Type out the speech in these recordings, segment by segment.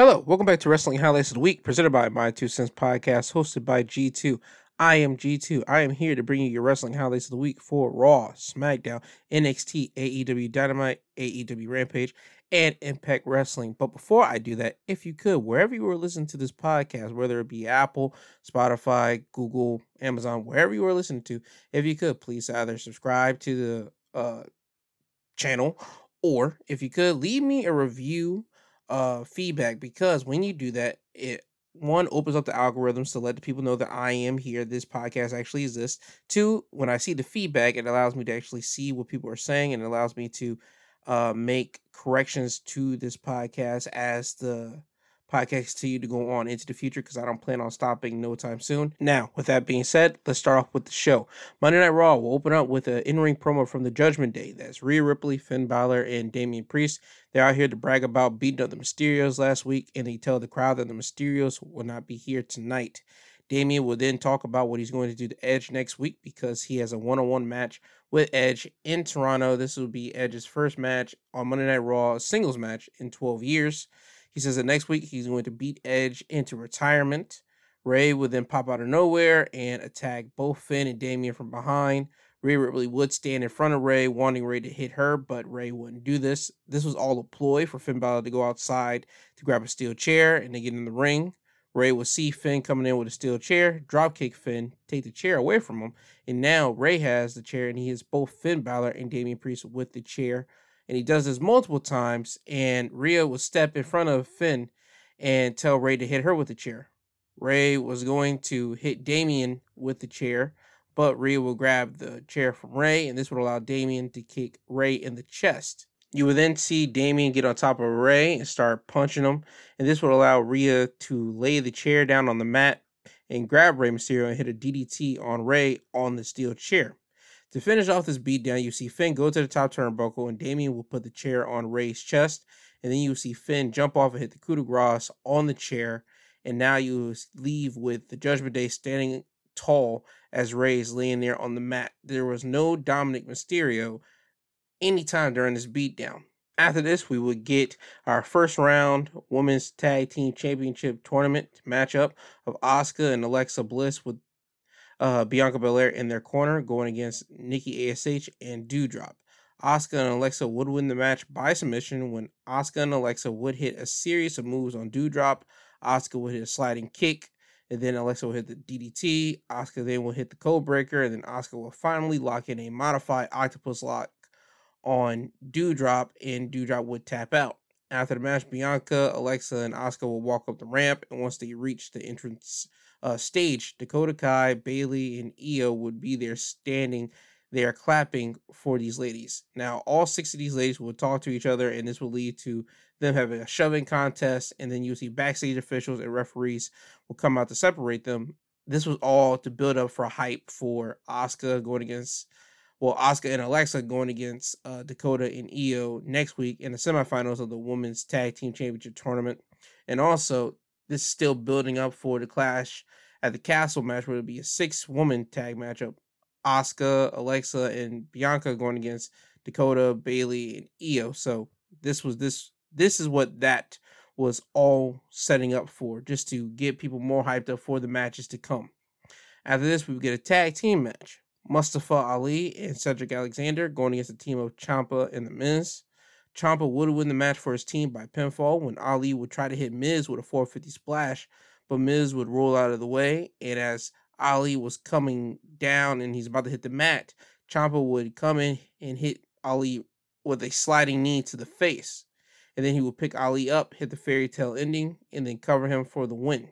Hello, welcome back to Wrestling Highlights of the Week, presented by My Two Cents Podcast, hosted by G2. I am G2. I am here to bring you your wrestling highlights of the week for Raw, SmackDown, NXT, AEW Dynamite, AEW Rampage, and Impact Wrestling. But before I do that, if you could, wherever you are listening to this podcast, whether it be Apple, Spotify, Google, Amazon, wherever you are listening to, if you could, please either subscribe to the uh, channel or if you could, leave me a review uh feedback because when you do that, it one opens up the algorithms to let the people know that I am here. This podcast actually exists. Two, when I see the feedback, it allows me to actually see what people are saying and it allows me to uh, make corrections to this podcast as the podcast continue to go on into the future because I don't plan on stopping no time soon. Now, with that being said, let's start off with the show. Monday Night Raw will open up with an in-ring promo from the Judgment Day. That's Rhea Ripley, Finn Balor, and Damian Priest. They're out here to brag about beating up the Mysterios last week, and they tell the crowd that the Mysterios will not be here tonight. Damian will then talk about what he's going to do to Edge next week because he has a one-on-one match with Edge in Toronto. This will be Edge's first match on Monday Night Raw, singles match in 12 years. He says that next week he's going to beat Edge into retirement. Rey would then pop out of nowhere and attack both Finn and Damian from behind. Rhea Ripley would stand in front of Rey, wanting Rey to hit her, but Rey wouldn't do this. This was all a ploy for Finn Balor to go outside to grab a steel chair and then get in the ring. Rey would see Finn coming in with a steel chair, dropkick Finn, take the chair away from him, and now Rey has the chair and he hits both Finn Balor and Damian Priest with the chair and he does this multiple times. And Rhea will step in front of Finn and tell Rey to hit her with the chair. Rey was going to hit Damian with the chair, but Rhea will grab the chair from Rey, and this would allow Damian to kick Rey in the chest. You would then see Damian get on top of Rey and start punching him, and this would allow Rhea to lay the chair down on the mat and grab Rey Mysterio and hit a DDT on Rey on the steel chair. To finish off this beatdown, you see Finn go to the top turnbuckle, and Damian will put the chair on Rey's chest. And then you see Finn jump off and hit the coup de grace on the chair. And now you leave with the Judgment Day standing tall as Ray is laying there on the mat. There was no Dominic Mysterio anytime during this beatdown. After this, we would get our first round women's tag team championship tournament matchup of Asuka and Alexa Bliss with uh, Bianca Belair in their corner, going against Nikki ASH and Doudrop. Asuka and Alexa would win the match by submission when Asuka and Alexa would hit a series of moves on Doudrop. Asuka would hit a sliding kick, and then Alexa would hit the DDT. Asuka then would hit the code breaker, and then Asuka will finally lock in a modified octopus lock on Doudrop, and Doudrop would tap out. After the match, Bianca, Alexa, and Asuka will walk up the ramp, and once they reach the entrance uh, stage, Dakota Kai, Bayley, and Io would be there standing there clapping for these ladies. Now, all six of these ladies will talk to each other, and this will lead to them having a shoving contest, and then you'll see backstage officials and referees will come out to separate them. This was all to build up for hype for Asuka going against, well, Asuka and Alexa going against uh, Dakota and Io next week in the semifinals of the Women's Tag Team Championship Tournament. And also, this is still building up for the clash at the castle match where it'll be a six woman tag matchup. Asuka, Alexa, and Bianca going against Dakota, Bayley, and Io. So this was this this is what that was all setting up for, just to get people more hyped up for the matches to come. After this, we get a tag team match. Mustafa Ali and Cedric Alexander going against a team of Ciampa and The Miz. Ciampa would win the match for his team by pinfall when Ali would try to hit Miz with a 450 splash, but Miz would roll out of the way. And as Ali was coming down and he's about to hit the mat, Ciampa would come in and hit Ali with a sliding knee to the face. And then he would pick Ali up, hit the fairy tale ending, and then cover him for the win.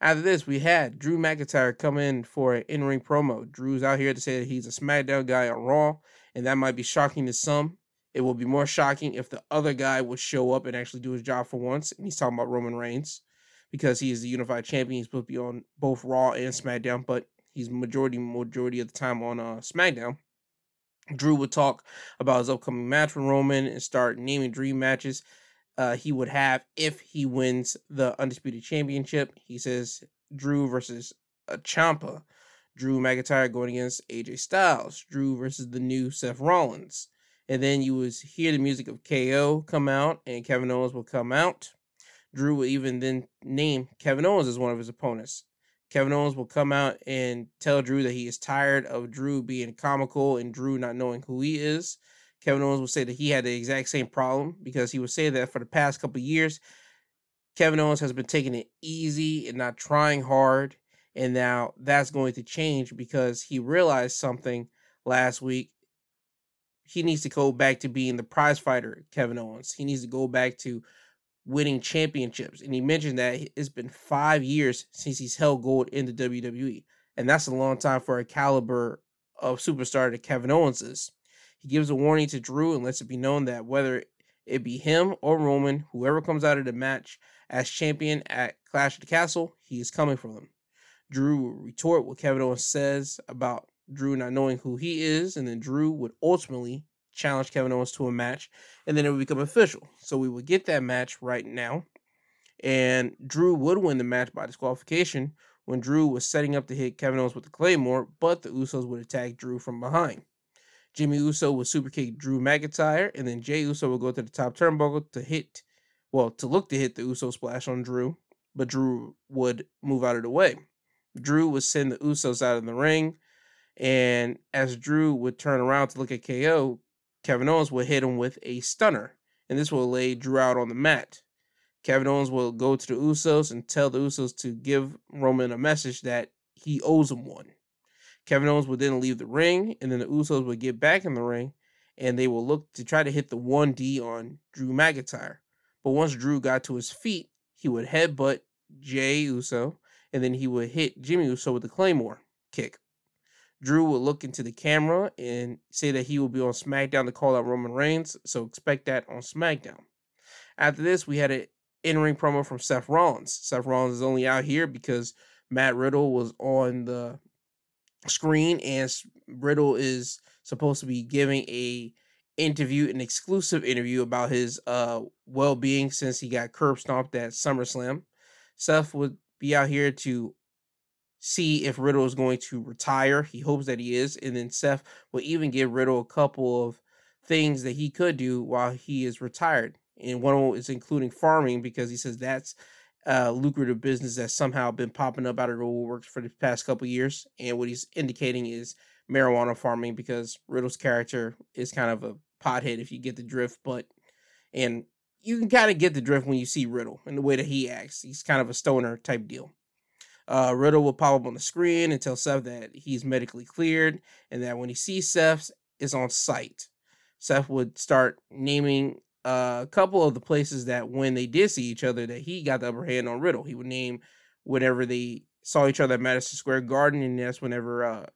After this, we had Drew McIntyre come in for an in ring promo. Drew's out here to say that he's a SmackDown guy on Raw, and that might be shocking to some. It will be more shocking if the other guy would show up and actually do his job for once. And he's talking about Roman Reigns because he is the unified champion. He's supposed to be on both Raw and SmackDown, but he's majority majority of the time on uh, SmackDown. Drew would talk about his upcoming match with Roman and start naming dream matches uh, he would have if he wins the undisputed championship. He says Drew versus a Ciampa, Drew McIntyre going against AJ Styles, Drew versus the new Seth Rollins, and then you would hear the music of KO come out, and Kevin Owens will come out. Drew would even then name Kevin Owens as one of his opponents. Kevin Owens will come out and tell Drew that he is tired of Drew being comical and Drew not knowing who he is. Kevin Owens will say that he had the exact same problem because he would say that for the past couple years, Kevin Owens has been taking it easy and not trying hard. And now that's going to change because he realized something last week. He needs to go back to being the prize fighter, Kevin Owens. He needs to go back to winning championships. And he mentioned that it's been five years since he's held gold in the WWE. And that's a long time for a caliber of superstar that Kevin Owens is. He gives a warning to Drew and lets it be known that whether it be him or Roman, whoever comes out of the match as champion at Clash of the Castle, he is coming for them. Drew will retort what Kevin Owens says about Drew not knowing who he is, and then Drew would ultimately challenge Kevin Owens to a match, and then it would become official. So we would get that match right now, and Drew would win the match by disqualification when Drew was setting up to hit Kevin Owens with the Claymore, but the Usos would attack Drew from behind. Jimmy Uso would superkick Drew McIntyre, and then Jay Uso would go to the top turnbuckle to hit, well, to look to hit the Uso splash on Drew, but Drew would move out of the way. Drew would send the Usos out of the ring, and as Drew would turn around to look at KO, Kevin Owens would hit him with a stunner, and this will lay Drew out on the mat. Kevin Owens will go to the Usos and tell the Usos to give Roman a message that he owes him one. Kevin Owens would then leave the ring, and then the Usos would get back in the ring, and they will look to try to hit the 1D on Drew McIntyre. But once Drew got to his feet, he would headbutt Jay Uso, and then he would hit Jimmy Uso with the Claymore kick. Drew will look into the camera and say that he will be on SmackDown to call out Roman Reigns, so expect that on SmackDown. After this, we had an in ring promo from Seth Rollins. Seth Rollins is only out here because Matt Riddle was on the screen, and Riddle is supposed to be giving a interview, an exclusive interview about his uh well being since he got curb stomped at SummerSlam. Seth would be out here to see if Riddle is going to retire. He hopes that he is. And then Seth will even give Riddle a couple of things that he could do while he is retired. And one of them is including farming because he says that's a lucrative business that's somehow been popping up out of the woodworks for the past couple years. And what he's indicating is marijuana farming because Riddle's character is kind of a pothead if you get the drift, but and you can kind of get the drift when you see Riddle and the way that he acts. He's kind of a stoner type deal. Uh, Riddle will pop up on the screen and tell Seth that he's medically cleared and that when he sees Seth, is on site. Seth would start naming uh, a couple of the places that when they did see each other, that he got the upper hand on Riddle. He would name whenever they saw each other at Madison Square Garden, and that's whenever uh,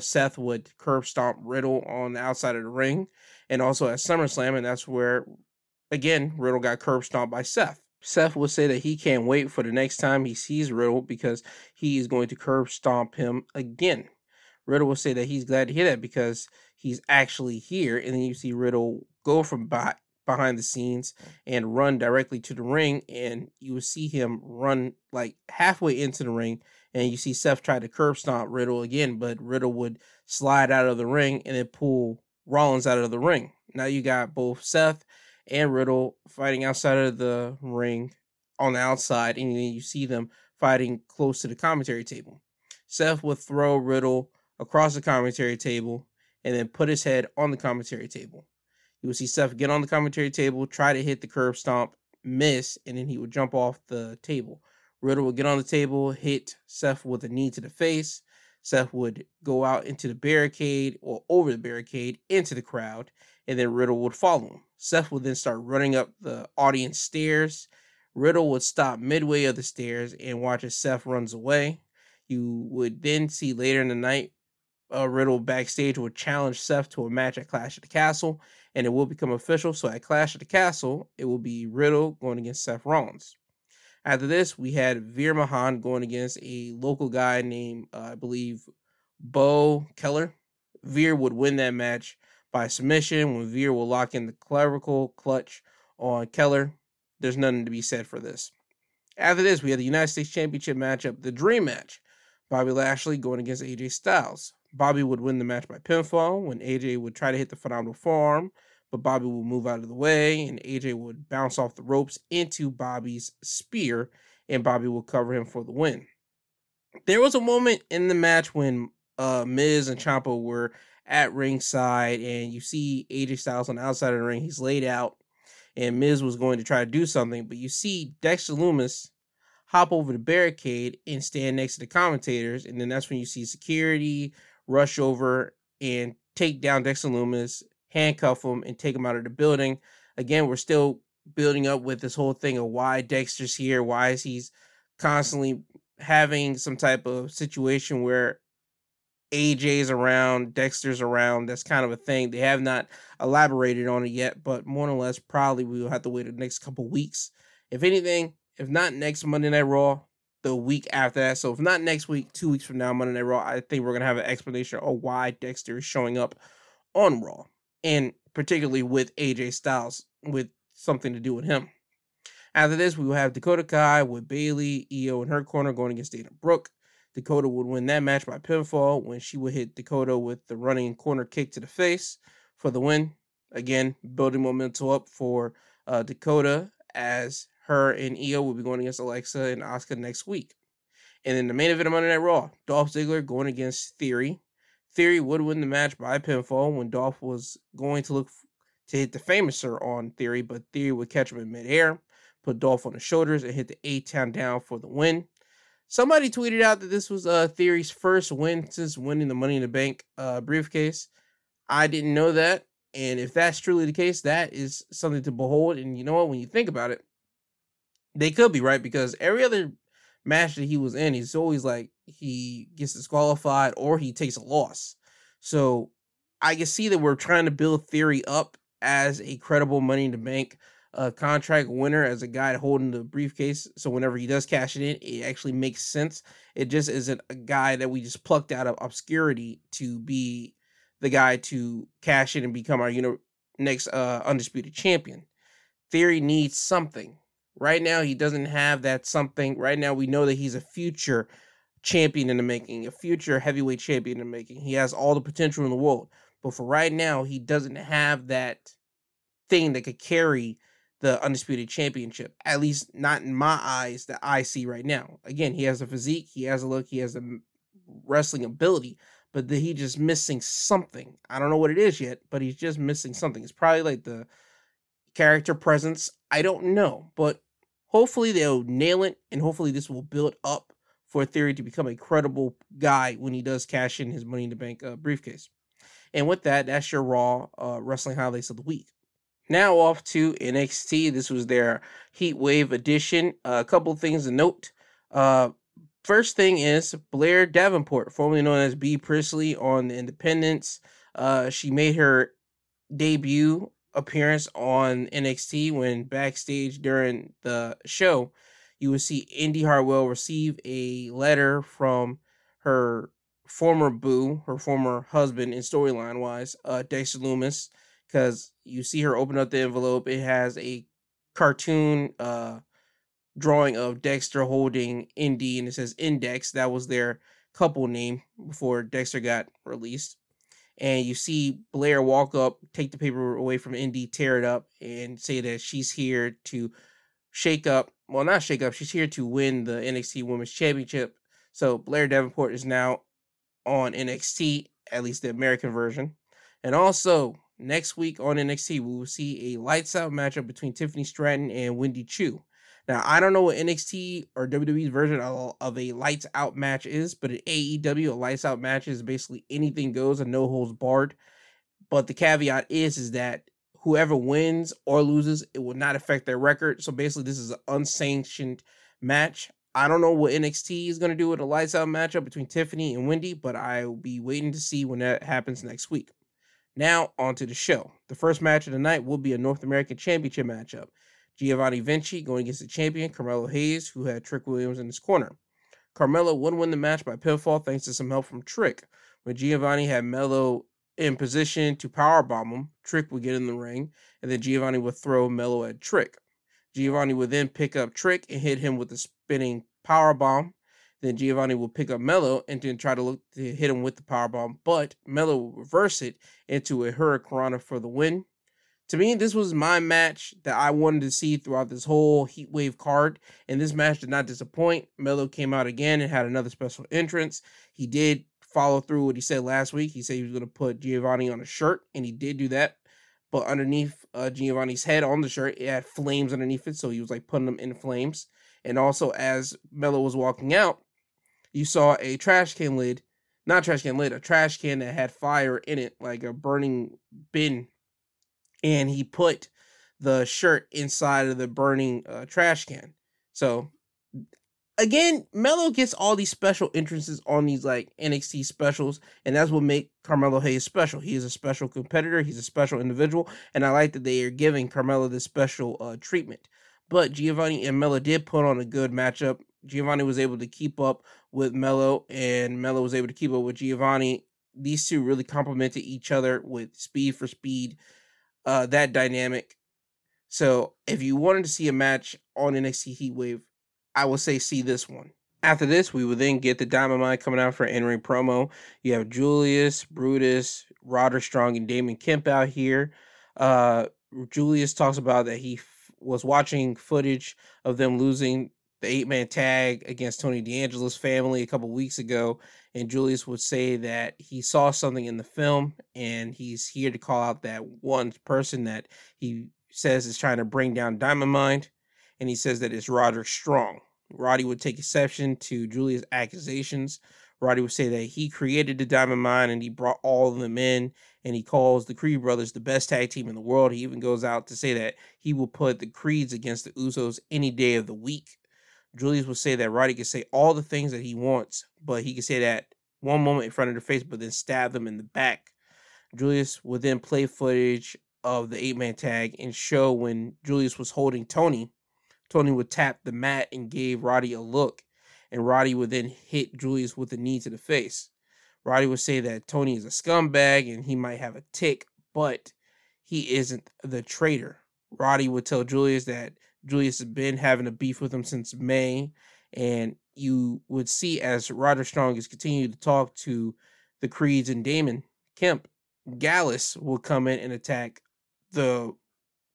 Seth would curb stomp Riddle on the outside of the ring, and also at SummerSlam, and that's where, again, Riddle got curb stomped by Seth. Seth will say that he can't wait for the next time he sees Riddle because he is going to curb stomp him again. Riddle will say that he's glad to hear that because he's actually here. And then you see Riddle go from by, behind the scenes and run directly to the ring. And you will see him run like halfway into the ring. And you see Seth try to curb stomp Riddle again, but Riddle would slide out of the ring and then pull Rollins out of the ring. Now you got both Seth and Riddle fighting outside of the ring on the outside, and then you see them fighting close to the commentary table. Seth would throw Riddle across the commentary table and then put his head on the commentary table. You would see Seth get on the commentary table, try to hit the curb stomp, miss, and then he would jump off the table. Riddle would get on the table, hit Seth with a knee to the face. Seth would go out into the barricade or over the barricade into the crowd, and then Riddle would follow him. Seth would then start running up the audience stairs. Riddle would stop midway of the stairs and watch as Seth runs away. You would then see later in the night, uh, Riddle backstage would challenge Seth to a match at Clash of the Castle, and it will become official. So at Clash of the Castle, it will be Riddle going against Seth Rollins. After this, we had Veer Mahaan going against a local guy named, uh, I believe, Bo Keller. Veer would win that match by submission when Veer will lock in the clavicle clutch on Keller. There's nothing to be said for this. After this, we had the United States Championship matchup, the Dream Match. Bobby Lashley going against AJ Styles. Bobby would win the match by pinfall when AJ would try to hit the phenomenal forearm, but Bobby would move out of the way, and AJ would bounce off the ropes into Bobby's spear, and Bobby would cover him for the win. There was a moment in the match when uh, Miz and Ciampa were at ringside, and you see AJ Styles on the outside of the ring. He's laid out, and Miz was going to try to do something, but you see Dexter Lumis hop over the barricade and stand next to the commentators, and then that's when you see security rush over and take down Dexter Lumis, handcuff him, and take him out of the building. Again, we're still building up with this whole thing of why Dexter's here, why is he's constantly having some type of situation where AJ's around, Dexter's around. That's kind of a thing. They have not elaborated on it yet, but more or less, probably we will have to wait the next couple weeks. If anything, if not next Monday Night Raw, the week after that. So if not next week, two weeks from now, Monday Night Raw, I think we're gonna have an explanation of why Dexter is showing up on Raw, and particularly with AJ Styles, with something to do with him. After this, we will have Dakota Kai with Bayley, Io in her corner going against Dana Brooke. Dakota would win that match by pinfall when she would hit Dakota with the running corner kick to the face for the win. Again, building momentum up for uh, Dakota as her and Io will be going against Alexa and Asuka next week. And then the main event of Monday Night Raw, Dolph Ziggler going against Theory. Theory would win the match by pinfall when Dolph was going to look to hit the Famouser on Theory, but Theory would catch him in midair, put Dolph on the shoulders, and hit the A Town down for the win. Somebody tweeted out that this was uh, Theory's first win since winning the Money in the Bank uh, briefcase. I didn't know that. And if that's truly the case, that is something to behold. And you know what? When you think about it, they could be right because every other match that he was in, he's always like he gets disqualified or he takes a loss. So I can see that we're trying to build Theory up as a credible Money in the Bank uh, contract winner, as a guy holding the briefcase. So whenever he does cash it in, it actually makes sense. It just isn't a guy that we just plucked out of obscurity to be the guy to cash in and become our next uh, undisputed champion. Theory needs something. Right now, he doesn't have that something. Right now, we know that he's a future champion in the making, a future heavyweight champion in the making. He has all the potential in the world. But for right now, he doesn't have that thing that could carry the undisputed championship. At least not in my eyes that I see right now. Again, he has a physique, he has a look, he has a wrestling ability, but the, he just missing something. I don't know what it is yet, but he's just missing something. It's probably like the character presence. I don't know, but hopefully they'll nail it, and hopefully this will build up for Theory to become a credible guy when he does cash in his Money in the Bank uh, briefcase. And with that, that's your Raw uh, wrestling highlights of the week. Now off to NXT. This was their Heat Wave edition. Uh, a couple things to note. Uh, first thing is Blair Davenport, formerly known as Bea Priestley on the Independence. Uh, she made her debut appearance on NXT when backstage during the show, you would see Indi Hartwell receive a letter from her former boo, her former husband in storyline wise, uh, Dexter Lumis, because you see her open up the envelope. It has a cartoon uh, drawing of Dexter holding Indi, and it says Index. That was their couple name before Dexter got released and you see Blair walk up, take the paper away from Indi, tear it up, and say that she's here to shake up. Well, not shake up. She's here to win the NXT Women's Championship. So Blair Davenport is now on NXT, at least the American version. And also next week on NXT, we will see a lights out matchup between Tiffany Stratton and Wendy Choo. Now, I don't know what NXT or WWE's version of, a lights out match is, but an AEW, a lights out match is basically anything goes and no holds barred. But the caveat is, is that whoever wins or loses, it will not affect their record. So basically, this is an unsanctioned match. I don't know what NXT is going to do with a lights out matchup between Tiffany and Wendy, but I will be waiting to see when that happens next week. Now, on to the show. The first match of the night will be a North American Championship matchup. Giovanni Vinci going against the champion Carmelo Hayes, who had Trick Williams in his corner. Carmelo would win the match by pinfall thanks to some help from Trick. When Giovanni had Melo in position to powerbomb him, Trick would get in the ring, and then Giovanni would throw Melo at Trick. Giovanni would then pick up Trick and hit him with a spinning powerbomb. Then Giovanni will pick up Melo and then try to look to hit him with the power bomb, but Melo will reverse it into a Hurricanrana for the win. to me, this was my match that I wanted to see throughout this whole Heat Wave card. And this match did not disappoint. Melo came out again and had another special entrance. He did follow through what he said last week. He said he was going to put Giovanni on a shirt, and he did do that. But underneath uh, Giovanni's head on the shirt, it had flames underneath it. So he was like putting them in flames. And also, as Melo was walking out, you saw a trash can lid, not trash can lid, a trash can that had fire in it, like a burning bin and he put the shirt inside of the burning uh, trash can. So again, Melo gets all these special entrances on these like NXT specials, and that's what make Carmelo Hayes special. He is a special competitor. He's a special individual, and I like that they are giving Carmelo this special uh, treatment. But Giovanni and Melo did put on a good matchup. Giovanni was able to keep up with Melo, and Melo was able to keep up with Giovanni. These two really complemented each other with speed for speed uh, that dynamic. So if you wanted to see a match on NXT Heat Wave, I would say see this one. After this, we would then get the Diamond Mine coming out for in ring promo. You have Julius, Brutus, Roderick Strong, and Damon Kemp out here. Uh, Julius talks about that he f- was watching footage of them losing the eight man tag against Tony D'Angelo's family a couple weeks ago, and Julius would say that he saw something in the film and he's here to call out that one person that he says is trying to bring down Diamond Mine, and he says that it's Roderick Strong. Roddy would take exception to Julius' accusations. Roddy would say that he created the Diamond Mine and he brought all of them in, and he calls the Creed brothers the best tag team in the world. He even goes out to say that he will put the Creeds against the Usos any day of the week. Julius would say that Roddy could say all the things that he wants, but he could say that one moment in front of their face, but then stab them in the back. Julius would then play footage of the eight man tag and show when Julius was holding Tony. Tony would tap the mat and gave Roddy a look, and Roddy would then hit Julius with a knee to the face. Roddy would say that Tony is a scumbag and he might have a tick, but he isn't the traitor. Roddy would tell Julius that Julius has been having a beef with him since May, and you would see as Roger Strong is continuing to talk to the Creeds and Damon Kemp, Gallus will come in and attack the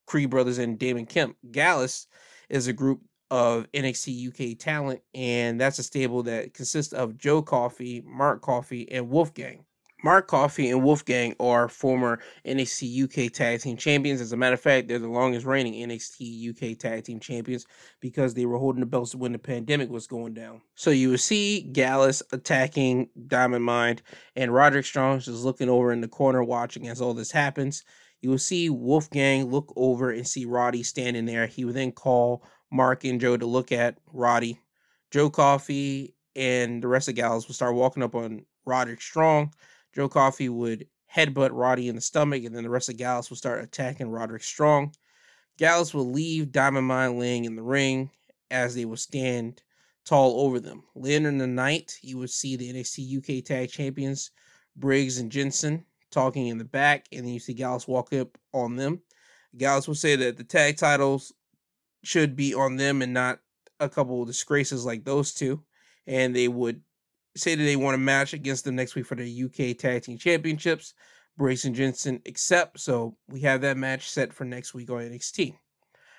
Creed brothers and Damon Kemp. Gallus is a group of NXT UK talent, and that's a stable that consists of Joe Coffey, Mark Coffey, and Wolfgang. Mark Coffey and Wolfgang are former NXT UK Tag Team Champions. As a matter of fact, they're the longest reigning NXT UK Tag Team Champions because they were holding the belts when the pandemic was going down. So you will see Gallus attacking Diamond Mine, and Roderick Strong is looking over in the corner watching as all this happens. You will see Wolfgang look over and see Roddy standing there. He would then call Mark and Joe to look at Roddy. Joe Coffey and the rest of Gallus will start walking up on Roderick Strong. Joe Coffey would headbutt Roddy in the stomach, and then the rest of Gallus would start attacking Roderick Strong. Gallus would leave Diamond Mine laying in the ring as they would stand tall over them. Later in the night, you would see the NXT UK Tag Champions Briggs and Jensen talking in the back, and then you see Gallus walk up on them. Gallus would say that the tag titles should be on them and not a couple of disgraces like those two, and they would say that they want to match against them next week for the UK Tag Team Championships. And Jensen accept, so we have that match set for next week on NXT.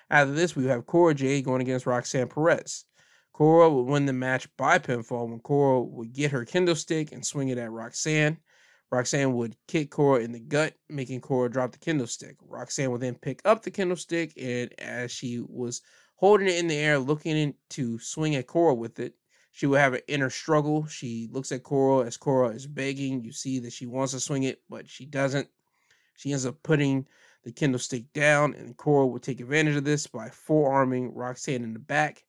After this, we have Cora Jade going against Roxanne Perez. Cora would win the match by pinfall when Cora would get her kendo stick and swing it at Roxanne. Roxanne would kick Cora in the gut, making Cora drop the kendo stick. Roxanne would then pick up the kendo stick, and as she was holding it in the air, looking to swing at Cora with it, she will have an inner struggle. She looks at Cora as Cora is begging. You see that she wants to swing it, but she doesn't. She ends up putting the kendo stick down, and Cora will take advantage of this by forearming Roxanne in the back,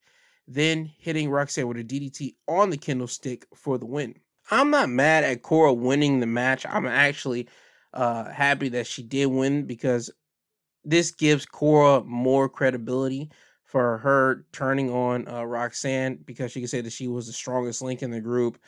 then hitting Roxanne with a DDT on the kendo stick for the win. I'm not mad at Cora winning the match. I'm actually uh, happy that she did win because this gives Cora more credibility for her turning on uh, Roxanne because she could say that she was the strongest link in the group.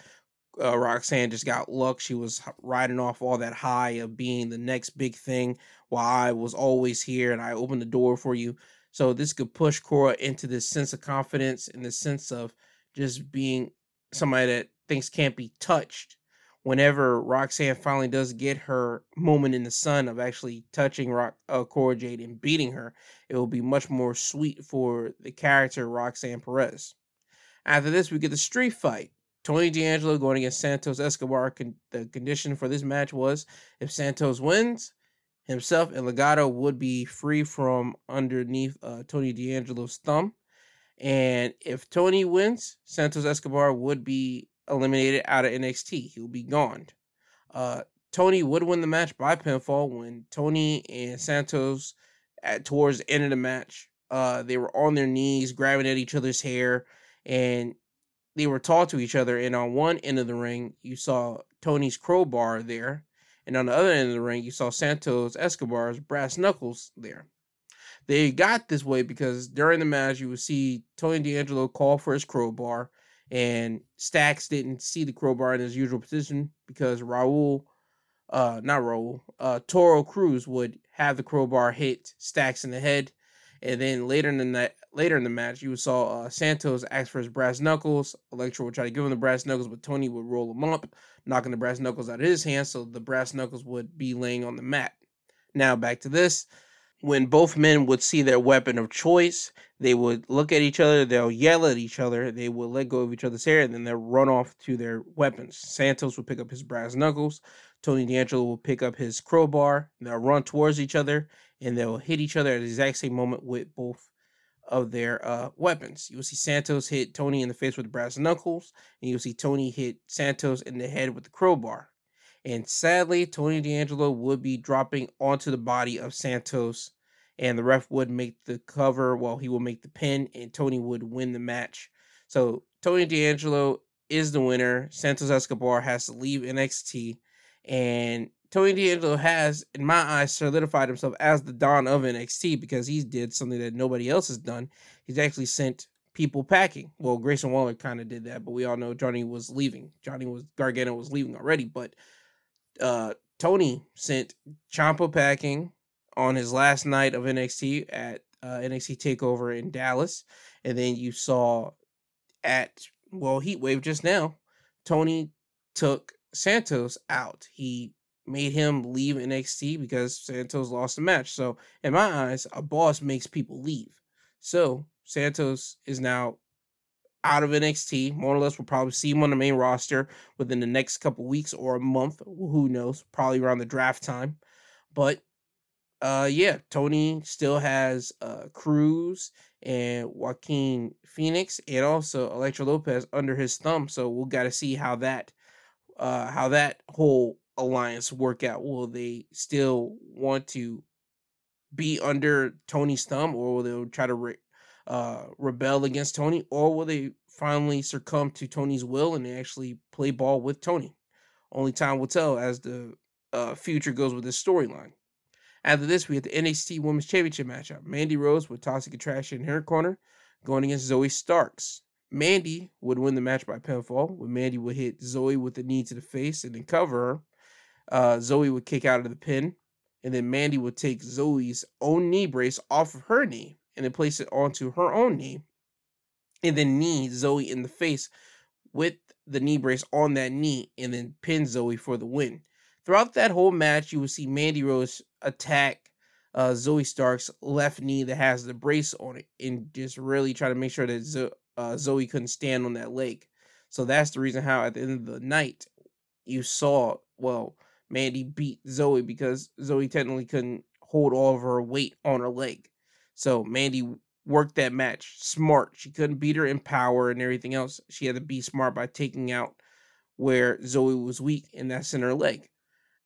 Uh, Roxanne just got luck. She was riding off all that high of being the next big thing while I was always here and I opened the door for you. So this could push Cora into this sense of confidence and this sense of just being somebody that things can't be touched whenever Roxanne finally does get her moment in the sun of actually touching Rock uh, Cora Jade and beating her, it will be much more sweet for the character Roxanne Perez. After this, we get the street fight. Tony D'Angelo going against Santos Escobar. Con- the condition for this match was if Santos wins, himself and Legado would be free from underneath uh, Tony D'Angelo's thumb. And if Tony wins, Santos Escobar would be eliminated out of NXT. He'll be gone. Uh, Tony would win the match by pinfall when Tony and Santos, at towards the end of the match, uh, they were on their knees, grabbing at each other's hair, and they were taught to each other. And on one end of the ring, you saw Tony's crowbar there, and on the other end of the ring, you saw Santos Escobar's brass knuckles there. They got this way because during the match, you would see Tony D'Angelo call for his crowbar, and Stacks didn't see the crowbar in his usual position because Raul, uh, not Raul, uh, Toro Cruz would have the crowbar hit Stacks in the head, and then later in the night, later in the match, you saw uh, Santos ask for his brass knuckles. Elektra would try to give him the brass knuckles, but Tony would roll him up, knocking the brass knuckles out of his hand, so the brass knuckles would be laying on the mat. Now back to this when both men would see their weapon of choice, they would look at each other, they'll yell at each other, they will let go of each other's hair, and then they'll run off to their weapons. Santos will pick up his brass knuckles, Tony D'Angelo will pick up his crowbar, they'll run towards each other, and they'll hit each other at the exact same moment with both of their uh, weapons. You'll see Santos hit Tony in the face with the brass knuckles, and you'll see Tony hit Santos in the head with the crowbar. And sadly, Tony D'Angelo would be dropping onto the body of Santos, and the ref would make the cover while he would make the pin, and Tony would win the match. So Tony D'Angelo is the winner. Santos Escobar has to leave NXT, and Tony D'Angelo has, in my eyes, solidified himself as the Don of NXT because he did something that nobody else has done. He's actually sent people packing. Well, Grayson Waller kind of did that, but we all know Johnny was leaving. Johnny was Gargano was leaving already, but uh, Tony sent Ciampa packing on his last night of NXT at uh, NXT Takeover in Dallas, and then you saw at well Heatwave just now, Tony took Santos out. He made him leave NXT because Santos lost the match. So in my eyes, a boss makes people leave. So Santos is now out of NXT. More or less, we'll probably see him on the main roster within the next couple weeks or a month. Who knows? Probably around the draft time. But uh, yeah, Tony still has uh, Cruz and Joaquin Phoenix and also Elektra Lopez under his thumb. So we'll got to see how that uh, how that whole alliance work out. Will they still want to be under Tony's thumb, or will they try to re- uh, rebel against Tony, or will they finally succumb to Tony's will and actually play ball with Tony? Only time will tell as the uh, future goes with this storyline. After this, we had the NXT Women's Championship matchup. Mandy Rose with Toxic Attraction in her corner, going against Zoey Starks. Mandy would win the match by pinfall, when Mandy would hit Zoey with the knee to the face and then cover her. Uh, Zoey would kick out of the pin, and then Mandy would take Zoey's own knee brace off of her knee and then place it onto her own knee, and then knee Zoey in the face with the knee brace on that knee, and then pin Zoey for the win. Throughout that whole match, you will see Mandy Rose attack uh, Zoey Stark's left knee that has the brace on it, and just really try to make sure that Zo- uh, Zoey couldn't stand on that leg. So that's the reason how at the end of the night you saw well Mandy beat Zoey because Zoey technically couldn't hold all of her weight on her leg. So Mandy worked that match smart. She couldn't beat her in power and everything else. She had to be smart by taking out where Zoey was weak, and that's in her leg.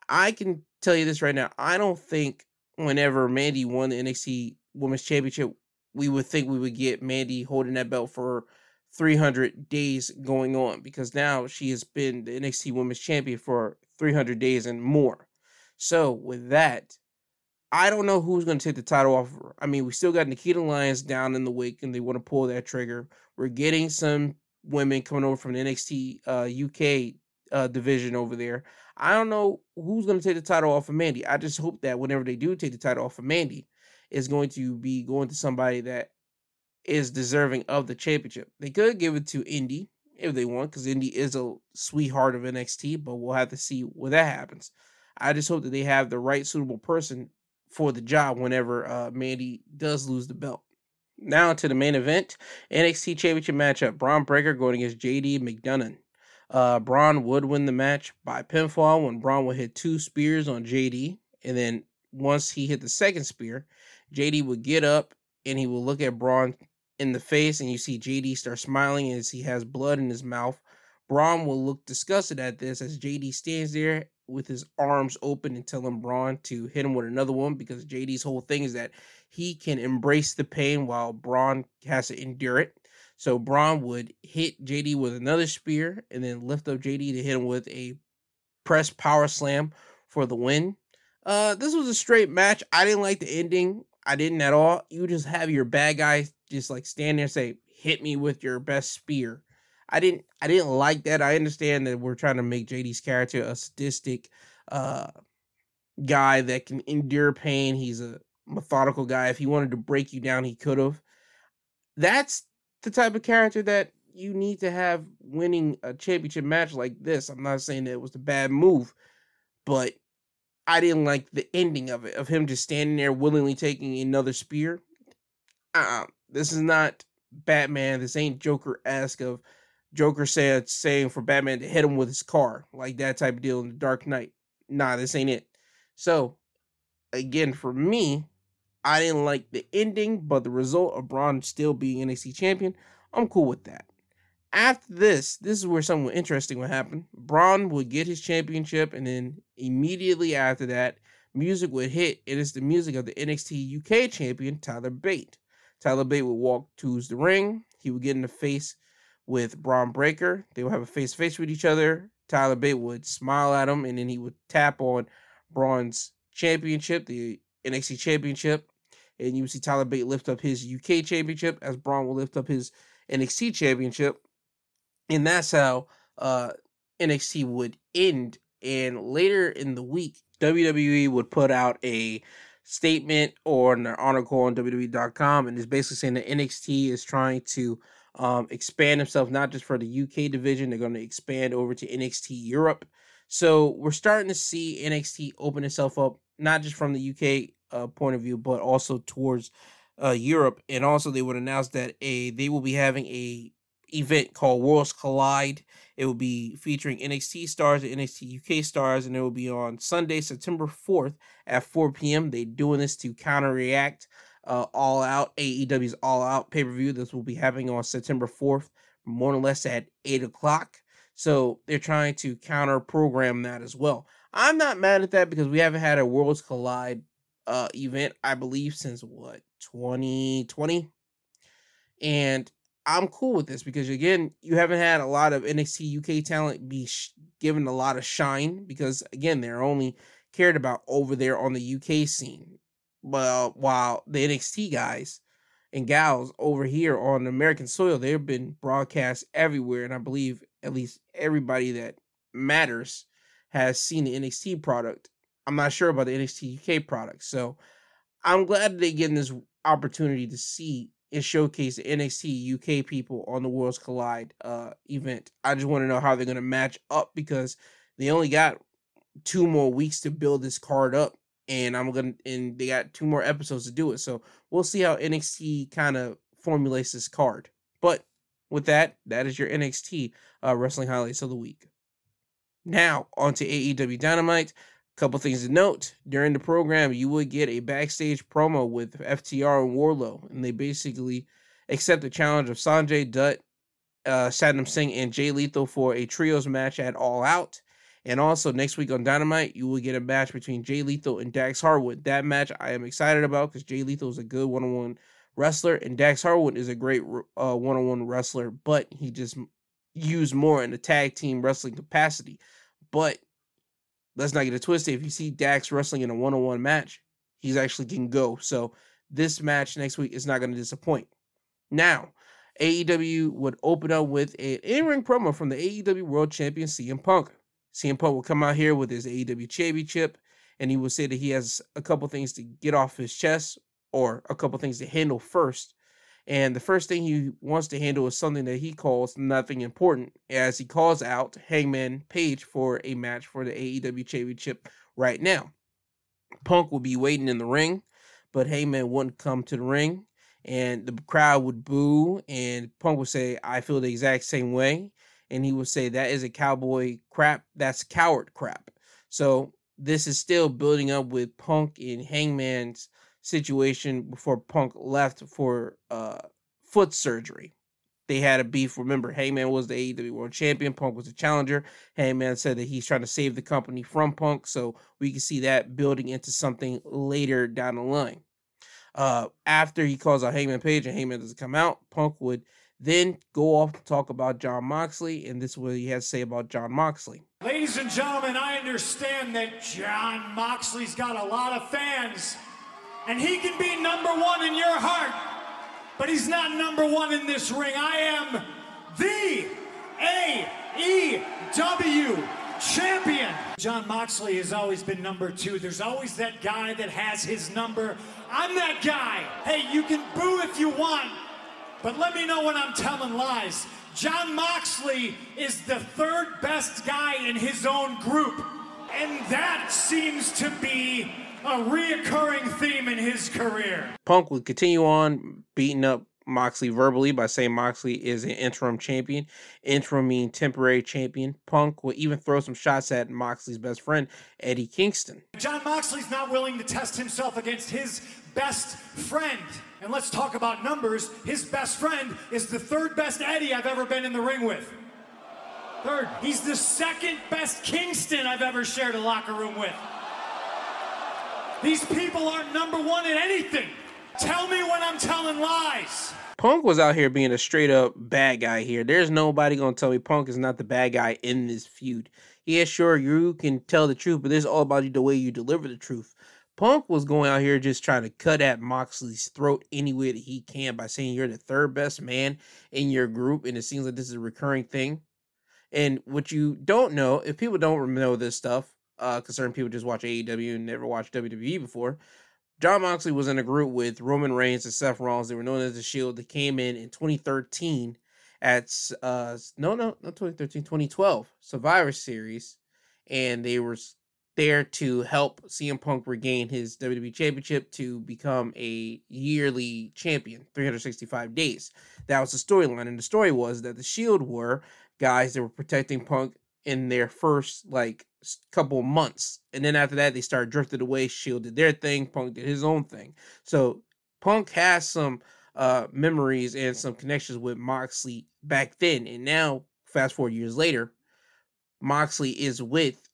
I can tell you this right now. I don't think whenever Mandy won the NXT Women's Championship, we would think we would get Mandy holding that belt for 300 days going on because now she has been the NXT Women's Champion for 300 days and more. So, with that, I don't know who's going to take the title off. I mean, we still got Nikita Lyons down in the wake and they want to pull that trigger. We're getting some women coming over from the NXT uh, UK uh, division over there. I don't know who's going to take the title off of Mandy. I just hope that whenever they do take the title off of Mandy, it's going to be going to somebody that is deserving of the championship. They could give it to Indi if they want, because Indi is a sweetheart of NXT, but we'll have to see where that happens. I just hope that they have the right suitable person for the job whenever uh, Mandy does lose the belt. Now to the main event NXT Championship matchup Bron Breakker going against JD McDonagh. Uh, Bron would win the match by pinfall when Bron would hit two spears on JD. And then once he hit the second spear, JD would get up and he will look at Bron in the face. And you see JD start smiling as he has blood in his mouth. Bron will look disgusted at this as JD stands there with his arms open and telling Bron to hit him with another one because JD's whole thing is that he can embrace the pain while Bron has to endure it. So Bron would hit JD with another spear and then lift up JD to hit him with a press power slam for the win. Uh, this was a straight match. I didn't like the ending. I didn't at all. You just have your bad guy just like stand there and say, "Hit me with your best spear." I didn't. I didn't like that. I understand that we're trying to make JD's character a sadistic uh, guy that can endure pain. He's a methodical guy. If he wanted to break you down, he could have. That's the type of character that you need to have winning a championship match like this. I'm not saying that it was a bad move, but I didn't like the ending of it, of him just standing there willingly taking another spear. Uh, this is not Batman. This ain't Joker esque of Joker said saying for Batman to hit him with his car, like that type of deal in the Dark Knight. Nah, this ain't it. So, again, for me, I didn't like the ending, but the result of Bron still being NXT champion, I'm cool with that. After this, this is where something interesting would happen. Bron would get his championship, and then immediately after that, music would hit. and It is the music of the NXT UK champion, Tyler Bate. Tyler Bate would walk towards the ring. He would get in the face with Bron Breakker. They would have a face to face with each other. Tyler Bate would smile at him, and then he would tap on Bron's championship, the NXT championship and you would see Tyler Bate lift up his UK championship as Bron will lift up his NXT championship. And that's how uh, NXT would end. And later in the week, WWE would put out a statement or an article on WWE.com and it's basically saying that NXT is trying to um, expand himself not just for the UK division, they're going to expand over to NXT Europe. So we're starting to see NXT open itself up, not just from the UK uh, point of view, but also towards uh, Europe. And also, they would announce that a they will be having a event called Worlds Collide. It will be featuring NXT stars and NXT UK stars, and it will be on Sunday, September 4th at 4 p.m. They're doing this to counter react uh, All Out, AEW's All Out pay per view. This will be happening on September 4th, more or less at 8 o'clock. So they're trying to counter program that as well. I'm not mad at that because we haven't had a Worlds Collide uh event, I believe, since what 2020. And I'm cool with this because again, you haven't had a lot of NXT UK talent be sh- given a lot of shine because again, they're only cared about over there on the UK scene. Well, while the NXT guys and gals over here on American soil, they've been broadcast everywhere, and I believe at least everybody that matters has seen the NXT product I'm not sure about the NXT UK product. So I'm glad they getting this opportunity to see and showcase the NXT UK people on the Worlds Collide uh, event. I just want to know how they're going to match up because they only got two more weeks to build this card up, and I'm gonna and they got two more episodes to do it. So we'll see how NXT kind of formulates this card. But with that, that is your NXT uh, wrestling highlights of the week. Now on to AEW Dynamite. Couple things to note during the program, you would get a backstage promo with FTR and Wardlow, and they basically accept the challenge of Sonjay Dutt, uh, Singh, and Jay Lethal for a trios match at All Out. And also next week on Dynamite, you will get a match between Jay Lethal and Dax Harwood. That match I am excited about because Jay Lethal is a good one-on-one wrestler, and Dax Harwood is a great uh, one-on-one wrestler, but he just used more in the tag team wrestling capacity. But let's not get it twisted. If you see Dax wrestling in a one on one match, he's actually can go. So this match next week is not going to disappoint. Now, AEW would open up with an in ring promo from the AEW World Champion CM Punk. CM Punk will come out here with his AEW Championship, and he will say that he has a couple things to get off his chest or a couple things to handle first. And the first thing he wants to handle is something that he calls nothing important, as he calls out Hangman Page for a match for the AEW Championship right now. Punk will be waiting in the ring, but Hangman wouldn't come to the ring, and the crowd would boo, and Punk would say, I feel the exact same way. And he would say, That is a cowboy crap. That's coward crap. So this is still building up with Punk and Hangman's situation before Punk left for uh, foot surgery. They had a beef. Remember, Hangman was the AEW World Champion. Punk was the challenger. Hangman said that he's trying to save the company from Punk, so we can see that building into something later down the line. Uh, after he calls out Hangman Page and Hangman doesn't come out, Punk would then go off to talk about Jon Moxley, and this is what he has to say about Jon Moxley. Ladies and gentlemen, I understand that Jon Moxley's got a lot of fans and he can be number one in your heart, but he's not number one in this ring. I am the AEW champion. Jon Moxley has always been number two. There's always that guy that has his number. I'm that guy. Hey, you can boo if you want, but let me know when I'm telling lies. Jon Moxley is the third best guy in his own group. And that seems to be a reoccurring theme in his career. Punk would continue on beating up Moxley verbally by saying Moxley is an interim champion. Interim mean temporary champion. Punk will even throw some shots at Moxley's best friend, Eddie Kingston. Jon Moxley's not willing to test himself against his best friend. And let's talk about numbers. His best friend is the third best Eddie I've ever been in the ring with. Third. He's the second best Kingston I've ever shared a locker room with. These people aren't number one in anything. Tell me when I'm telling lies. Punk was out here being a straight up bad guy here. There's nobody gonna tell me Punk is not the bad guy in this feud. Yeah, sure, you can tell the truth, but this is all about the way you deliver the truth. Punk was going out here just trying to cut at Moxley's throat any way that he can by saying you're the third best man in your group, and it seems like this is a recurring thing. And what you don't know, if people don't know this stuff, uh, because certain people just watch AEW and never watched WWE before. Jon Moxley was in a group with Roman Reigns and Seth Rollins. They were known as the Shield. They came in in 2013 at uh no no not 2013 2012 Survivor Series, and they were there to help CM Punk regain his WWE Championship to become a yearly champion, 365 days. That was the storyline, and the story was that the Shield were guys that were protecting Punk in their first like couple months, and then after that they started drifted away. Shield did their thing, Punk did his own thing. So Punk has some uh memories and some connections with Moxley back then, and now fast forward years later, Moxley is with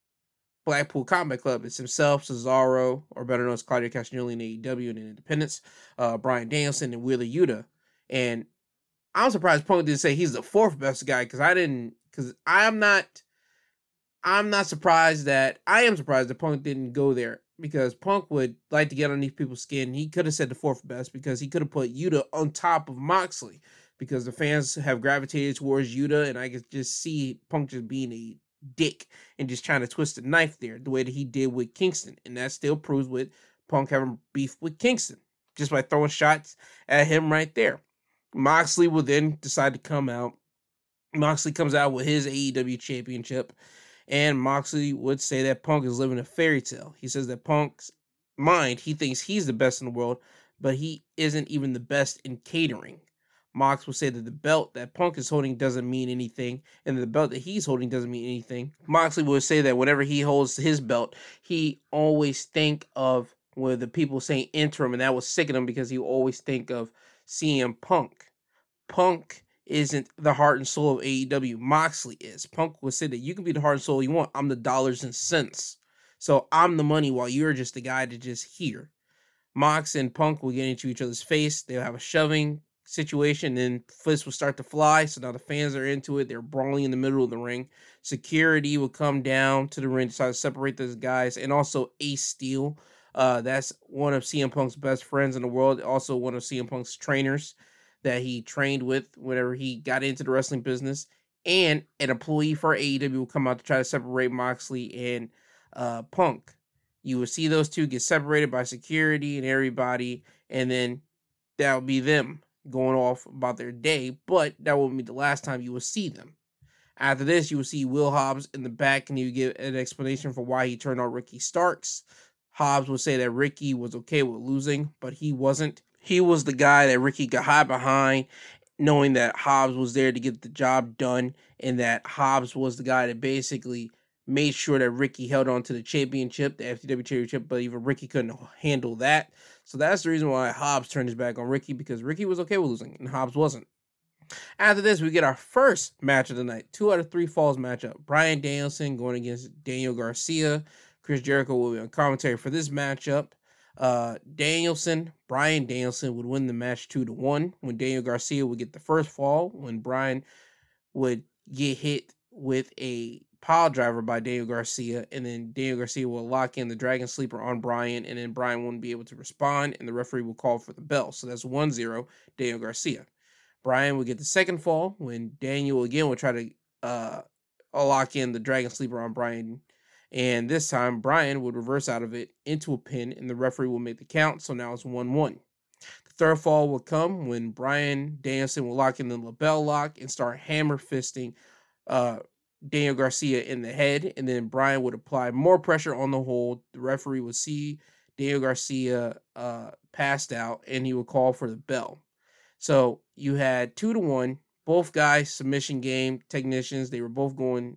Blackpool Combat Club. It's himself, Cesaro, or better known as Claudio Castagnoli in AEW and in Independence, uh, Bryan Danielson and Wheeler Yuta. And I'm surprised Punk didn't say he's the fourth best guy because I didn't because I'm not I'm not surprised that I am surprised that Punk didn't go there because Punk would like to get underneath people's skin. He could have said the fourth best because he could have put Yuta on top of Moxley because the fans have gravitated towards Yuta, and I could just see Punk just being a dick and just trying to twist the knife there the way that he did with Kingston, and that still proves with Punk having beef with Kingston just by throwing shots at him right there. Moxley will then decide to come out. Moxley comes out with his AEW championship and Moxley would say that Punk is living a fairy tale. He says that Punk's mind, he thinks he's the best in the world, but he isn't even the best in catering. Mox will say that the belt that Punk is holding doesn't mean anything, and the belt that he's holding doesn't mean anything. Moxley will say that whenever he holds his belt, he always think of where the people saying interim, and that was sick of him because he always think of CM Punk. Punk isn't the heart and soul of AEW. Moxley is. Punk will say that you can be the heart and soul you want. I'm the dollars and cents. So I'm the money while you're just the guy to just hear. Mox and Punk will get into each other's face. They'll have a shoving situation, and fists will start to fly. So now the fans are into it. They're brawling in the middle of the ring. Security will come down to the ring to try to separate those guys, and also Ace Steel. Uh, that's one of CM Punk's best friends in the world. Also one of CM Punk's trainers that he trained with whenever he got into the wrestling business, and an employee for AEW will come out to try to separate Moxley and uh, Punk. You will see those two get separated by security and everybody, and then that'll be them. Going off about their day, but that won't be the last time you will see them. After this, you will see Will Hobbs in the back, and he would give an explanation for why he turned on Ricky Starks. Hobbs would say that Ricky was okay with losing, but he wasn't. He was the guy that Ricky got high behind, knowing that Hobbs was there to get the job done, and that Hobbs was the guy that basically made sure that Ricky held on to the championship, the FTW championship, but even Ricky couldn't handle that. So that's the reason why Hobbs turned his back on Ricky because Ricky was okay with losing and Hobbs wasn't. After this, we get our first match of the night, two out of three falls matchup. Bryan Danielson going against Daniel Garcia. Chris Jericho will be on commentary for this matchup. Uh, Danielson, Bryan Danielson would win the match two to one. When Daniel Garcia would get the first fall, when Brian would get hit with a pile driver by Daniel Garcia, and then Daniel Garcia will lock in the Dragon Sleeper on Brian, and then Brian won't be able to respond, and the referee will call for the bell. So that's 1 0 Daniel Garcia. Brian will get the second fall when Daniel again will try to uh, lock in the Dragon Sleeper on Brian. And this time, Brian would reverse out of it into a pin, and the referee will make the count. So now it's 1 1. The third fall will come when Bryan Danielson will lock in the LeBell Lock and start hammer fisting uh, Daniel Garcia in the head, and then Brian would apply more pressure on the hold. The referee would see Daniel Garcia uh, passed out, and he would call for the bell. So you had two to one, both guys submission game technicians. They were both going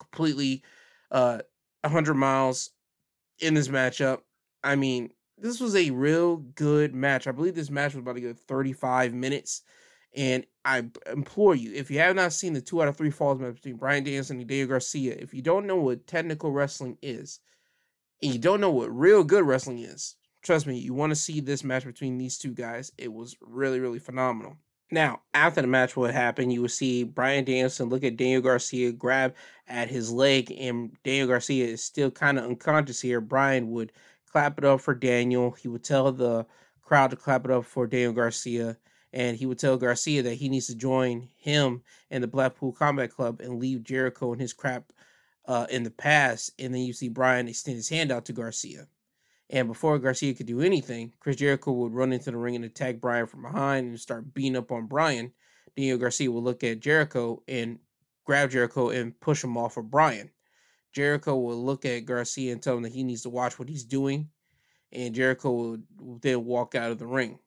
completely uh, 100 miles in this matchup. I mean, this was a real good match. I believe this match was about to go 35 minutes. And I implore you, if you have not seen the two out of three falls match between Bryan Danielson and Daniel Garcia, if you don't know what technical wrestling is, and you don't know what real good wrestling is, trust me, you want to see this match between these two guys. It was really, really phenomenal. Now, after the match, what happened, you will see Bryan Danielson look at Daniel Garcia, grab at his leg, and Daniel Garcia is still kind of unconscious here. Brian would clap it up for Daniel. He would tell the crowd to clap it up for Daniel Garcia and he would tell Garcia that he needs to join him and the Blackpool Combat Club and leave Jericho and his crap uh, in the past. And then you see Brian extend his hand out to Garcia. And before Garcia could do anything, Chris Jericho would run into the ring and attack Brian from behind and start beating up on Bryan. Daniel Garcia would look at Jericho and grab Jericho and push him off of Brian. Jericho will look at Garcia and tell him that he needs to watch what he's doing. And Jericho will then walk out of the ring.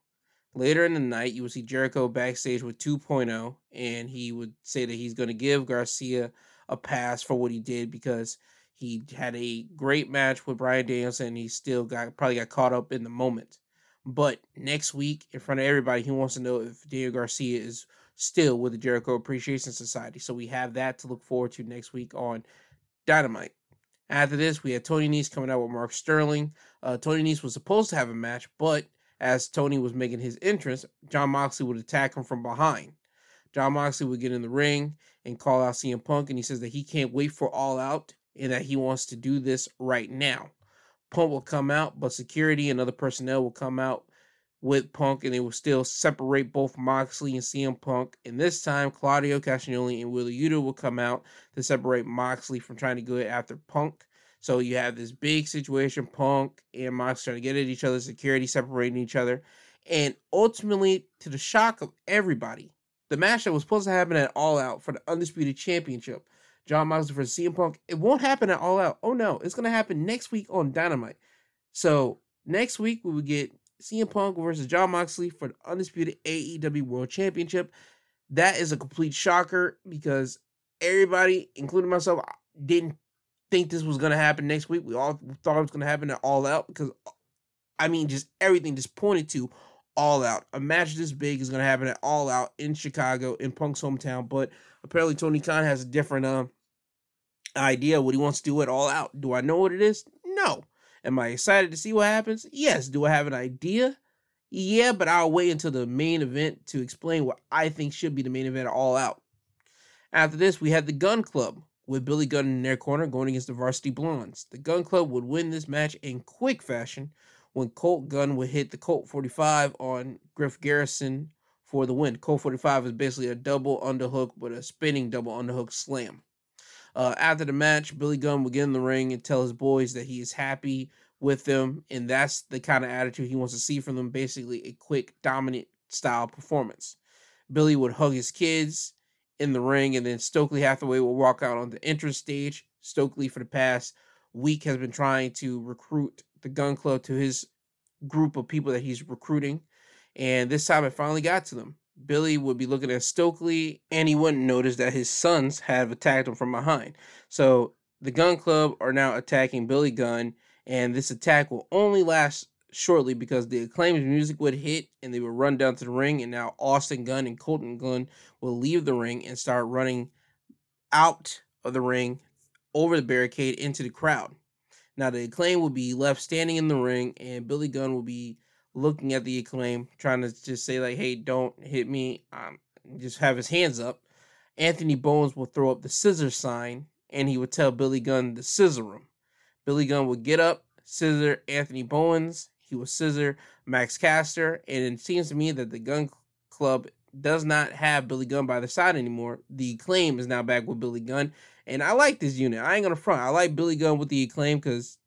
Later in the night, you will see Jericho backstage with 2.0, and he would say that he's going to give Garcia a pass for what he did because he had a great match with Bryan Danielson. And he still got probably got caught up in the moment. But next week, in front of everybody, he wants to know if Daniel Garcia is still with the Jericho Appreciation Society. So we have that to look forward to next week on Dynamite. After this, we had Tony Nese coming out with Mark Sterling. Uh, Tony Nese was supposed to have a match, but as Tony was making his entrance, Jon Moxley would attack him from behind. Jon Moxley would get in the ring and call out CM Punk, and he says that he can't wait for All Out and that he wants to do this right now. Punk will come out, but security and other personnel will come out with Punk, and they will still separate both Moxley and CM Punk. And this time, Claudio Castagnoli and Wheeler Yuta will come out to separate Moxley from trying to go after Punk. So you have this big situation, Punk and Mox trying to get at each other, security separating each other. And ultimately, to the shock of everybody, the match that was supposed to happen at All Out for the Undisputed Championship, Jon Moxley versus CM Punk, it won't happen at All Out. Oh no, it's going to happen next week on Dynamite. So next week, we will get CM Punk versus Jon Moxley for the Undisputed AEW World Championship. That is a complete shocker because everybody, including myself, didn't think this was going to happen next week. We all thought it was going to happen at All Out because, I mean, just everything just pointed to All Out. A match this big is going to happen at All Out in Chicago, in Punk's hometown. But apparently, Tony Khan has a different uh, idea what he wants to do at All Out. Do I know what it is? No. Am I excited to see what happens? Yes. Do I have an idea? Yeah, but I'll wait until the main event to explain what I think should be the main event All Out. After this, we had the Gun Club, with Billy Gunn in their corner going against the Varsity Blondes. The Gun Club would win this match in quick fashion when Colt Gunn would hit the Colt 45 on Griff Garrison for the win. Colt 45 is basically a double underhook with a spinning double underhook slam. Uh, after the match, Billy Gunn would get in the ring and tell his boys that he is happy with them, and that's the kind of attitude he wants to see from them. Basically, a quick, dominant style performance. Billy would hug his kids in the ring, and then Stokely Hathaway will walk out on the entrance stage. Stokely, for the past week, has been trying to recruit the Gun Club to his group of people that he's recruiting, and this time it finally got to them. Billy would be looking at Stokely, and he wouldn't notice that his sons have attacked him from behind. So the Gun Club are now attacking Billy Gunn, and this attack will only last shortly because the acclaimed music would hit and they would run down to the ring, and now Austin Gunn and Colten Gunn will leave the ring and start running out of the ring over the barricade into the crowd. Now the acclaim will be left standing in the ring, and Billy Gunn will be looking at the acclaim, trying to just say like, "Hey, don't hit me." Um, just have his hands up. Anthony Bowens will throw up the scissor sign, and he would tell Billy Gunn to scissor him. Billy Gunn would get up, scissor Anthony Bowens. He was scissor Max Caster, and it seems to me that the Gun Club does not have Billy Gunn by the side anymore. The acclaim is now back with Billy Gunn, and I like this unit. I ain't gonna front. I like Billy Gunn with the acclaim because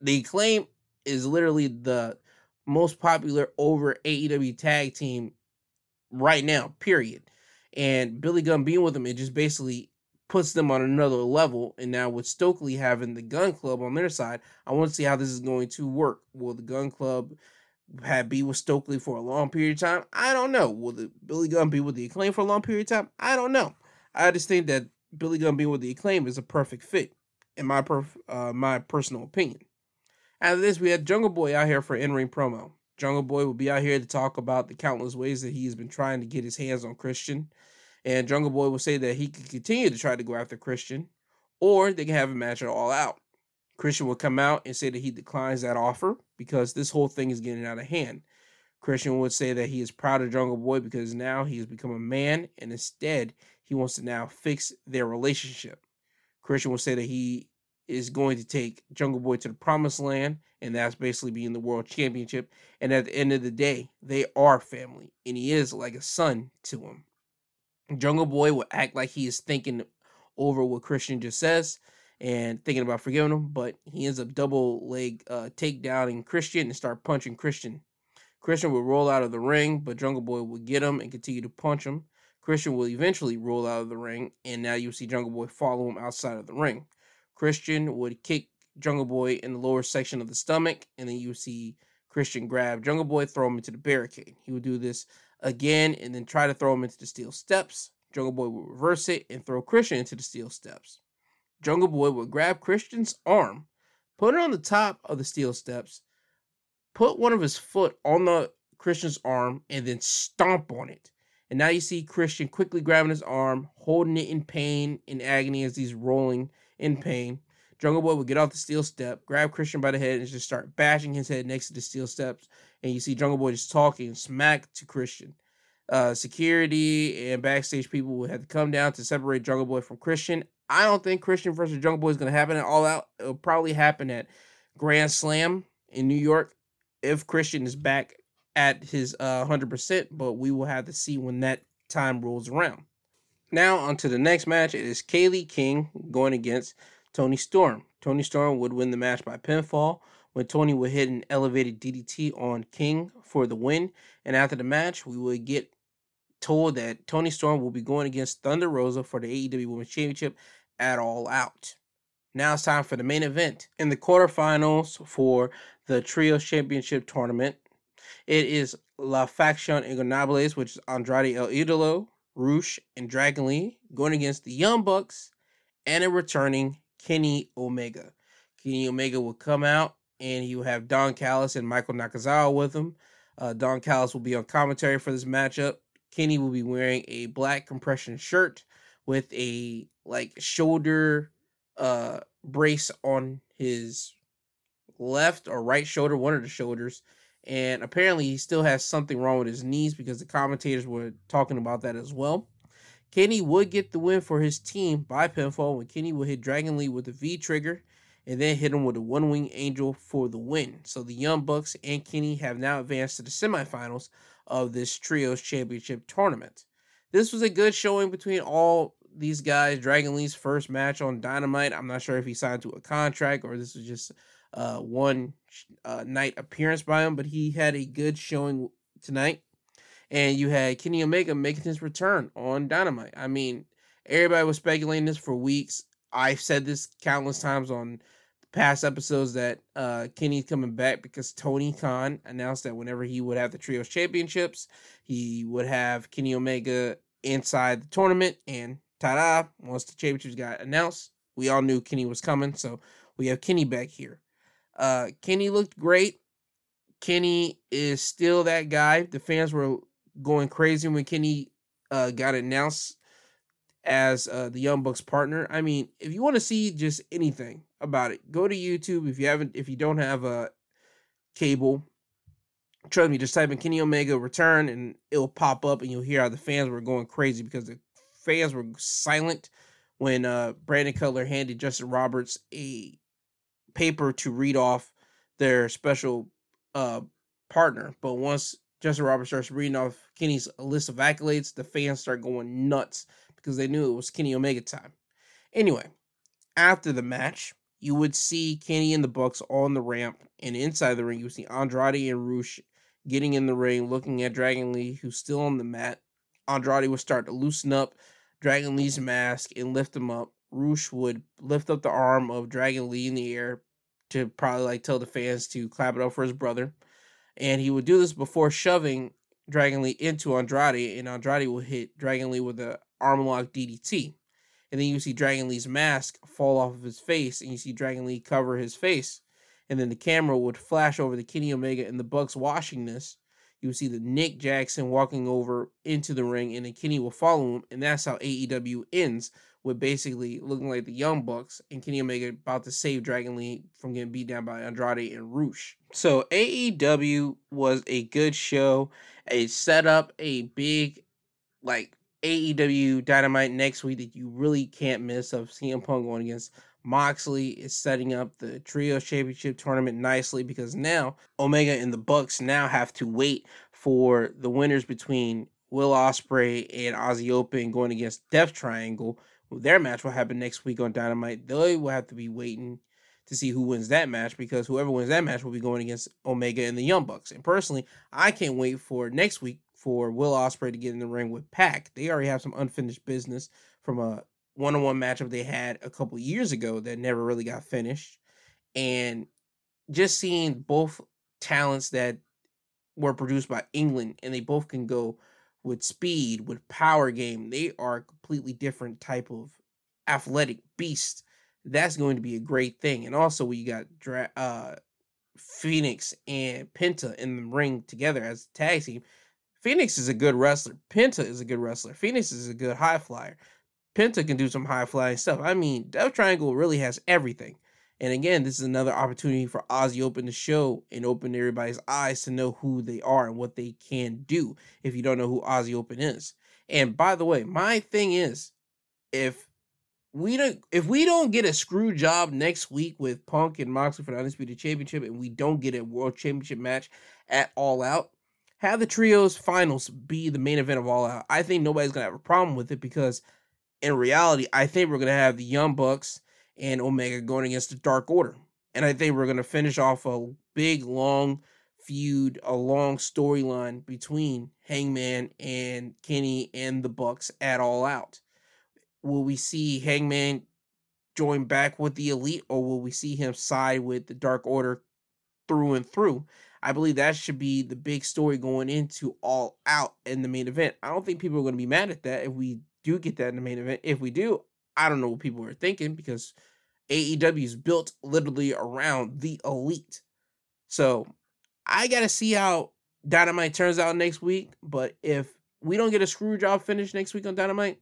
the acclaim is literally the most popular over AEW tag team right now, period. And Billy Gunn being with them, it just basically puts them on another level. And now with Stokely having the Gun Club on their side, I want to see how this is going to work. Will the Gun Club have be with Stokely for a long period of time? I don't know. Will the Billy Gunn be with the acclaim for a long period of time? I don't know. I just think that Billy Gunn being with the acclaim is a perfect fit, in my perf- uh, my personal opinion. After this, we had Jungle Boy out here for in ring promo. Jungle Boy will be out here to talk about the countless ways that he has been trying to get his hands on Christian. And Jungle Boy will say that he can continue to try to go after Christian, or they can have a match at all out. Christian will come out and say that he declines that offer because this whole thing is getting out of hand. Christian would say that he is proud of Jungle Boy because now he has become a man and instead he wants to now fix their relationship. Christian will say that he is going to take Jungle Boy to the promised land, and that's basically being the world championship. And at the end of the day, they are family, and he is like a son to him. Jungle Boy will act like he is thinking over what Christian just says and thinking about forgiving him, but he ends up double leg uh, takedowning Christian and start punching Christian. Christian will roll out of the ring, but Jungle Boy will get him and continue to punch him. Christian will eventually roll out of the ring, and now you see Jungle Boy follow him outside of the ring. Christian would kick Jungle Boy in the lower section of the stomach, and then you see Christian grab Jungle Boy, throw him into the barricade. He would do this again and then try to throw him into the steel steps. Jungle Boy would reverse it and throw Christian into the steel steps. Jungle Boy would grab Christian's arm, put it on the top of the steel steps, put one of his foot on the Christian's arm, and then stomp on it. And now you see Christian quickly grabbing his arm, holding it in pain, and agony as he's rolling in pain. Jungle Boy would get off the steel step, grab Christian by the head, and just start bashing his head next to the steel steps. And you see Jungle Boy just talking smack to Christian. Uh, security and backstage people would have to come down to separate Jungle Boy from Christian. I don't think Christian versus Jungle Boy is going to happen at all out. It'll probably happen at Grand Slam in New York if Christian is back at his uh, 100%, but we will have to see when that time rolls around. Now, on to the next match. It is KiLynn King going against Toni Storm. Toni Storm would win the match by pinfall when Toni would hit an elevated DDT on King for the win. And after the match, we would get told that Toni Storm will be going against Thunder Rosa for the AEW Women's Championship at All Out. Now it's time for the main event. In the quarterfinals for the Trio Championship tournament, it is La Faction Ingobernables, which is Andrade El Idolo, Rush, and Dragon Lee going against the Young Bucks and a returning Kenny Omega. Kenny Omega will come out and he will have Don Callis and Michael Nakazawa with him. Uh, Don Callis will be on commentary for this matchup. Kenny will be wearing a black compression shirt with a like shoulder uh brace on his left or right shoulder, one of the shoulders. And apparently he still has something wrong with his knees because the commentators were talking about that as well. Kenny would get the win for his team by pinfall when Kenny would hit Dragon Lee with a V trigger and then hit him with a one wing angel for the win. So the Young Bucks and Kenny have now advanced to the semifinals of this Trios Championship tournament. This was a good showing between all these guys. Dragon Lee's first match on Dynamite. I'm not sure if he signed to a contract or this was just uh, one uh, night appearance by him, but he had a good showing tonight. And you had Kenny Omega making his return on Dynamite. I mean, everybody was speculating this for weeks. I've said this countless times on past episodes that uh, Kenny's coming back because Tony Khan announced that whenever he would have the Trios Championships, he would have Kenny Omega inside the tournament. And ta da, once the championships got announced, we all knew Kenny was coming. So we have Kenny back here. Uh, Kenny looked great. Kenny is still that guy. The fans were going crazy when Kenny uh, got announced as uh, the Young Bucks partner. I mean, if you want to see just anything about it, go to YouTube. If you haven't, if you don't have a cable, trust me, just type in Kenny Omega return and it'll pop up, and you'll hear how the fans were going crazy because the fans were silent when uh, Brandon Cutler handed Justin Roberts a paper to read off their special uh, partner. But once Justin Roberts starts reading off Kenny's list of accolades, the fans start going nuts because they knew it was Kenny Omega time. Anyway, after the match, you would see Kenny and the Bucks on the ramp, and inside the ring, you would see Andrade and Rush getting in the ring, looking at Dragon Lee, who's still on the mat. Andrade would start to loosen up Dragon Lee's mask and lift him up. Rush would lift up the arm of Dragon Lee in the air to probably like tell the fans to clap it up for his brother. And he would do this before shoving Dragon Lee into Andrade, and Andrade will hit Dragon Lee with a arm lock DDT. And then you see Dragon Lee's mask fall off of his face, and you see Dragon Lee cover his face. And then the camera would flash over the Kenny Omega and the Bucks watching this. You would see the Nick Jackson walking over into the ring, and then Kenny will follow him, and that's how AEW ends with basically looking like the Young Bucks and Kenny Omega about to save Dragon Lee from getting beat down by Andrade and Rush. So AEW was a good show. It set up a big like AEW Dynamite next week that you really can't miss of CM Punk going against Moxley is setting up the Trio Championship tournament nicely because now Omega and the Bucks now have to wait for the winners between Will Ospreay and Aussie Open going against Death Triangle their match will happen next week on Dynamite. They will have to be waiting to see who wins that match because whoever wins that match will be going against Omega and the Young Bucks. And personally, I can't wait for next week for Will Ospreay to get in the ring with Pac. They already have some unfinished business from a one-on-one matchup they had a couple years ago that never really got finished. And just seeing both talents that were produced by England and they both can go with speed, with power game. They are a completely different type of athletic beast. That's going to be a great thing. And also, we got Dra- uh, Phoenix and Penta in the ring together as a tag team. Phoenix is a good wrestler. Penta is a good wrestler. Phoenix is a good high flyer. Penta can do some high flying stuff. I mean, Death Triangle really has everything. And again, this is another opportunity for Aussie Open to show and open everybody's eyes to know who they are and what they can do if you don't know who Aussie Open is. And by the way, my thing is if we don't if we don't get a screw job next week with Punk and Moxley for the Undisputed Championship and we don't get a World Championship match at All Out, have the trios finals be the main event of All Out. I think nobody's gonna have a problem with it because in reality, I think we're gonna have the Young Bucks and Omega going against the Dark Order. And I think we're going to finish off a big, long feud, a long storyline between Hangman and Kenny and the Bucks at All Out. Will we see Hangman join back with the Elite, or will we see him side with the Dark Order through and through? I believe that should be the big story going into All Out in the main event. I don't think people are going to be mad at that if we do get that in the main event. If we do, I don't know what people are thinking because AEW is built literally around the elite. So I got to see how Dynamite turns out next week. But if we don't get a screw job finish next week on Dynamite,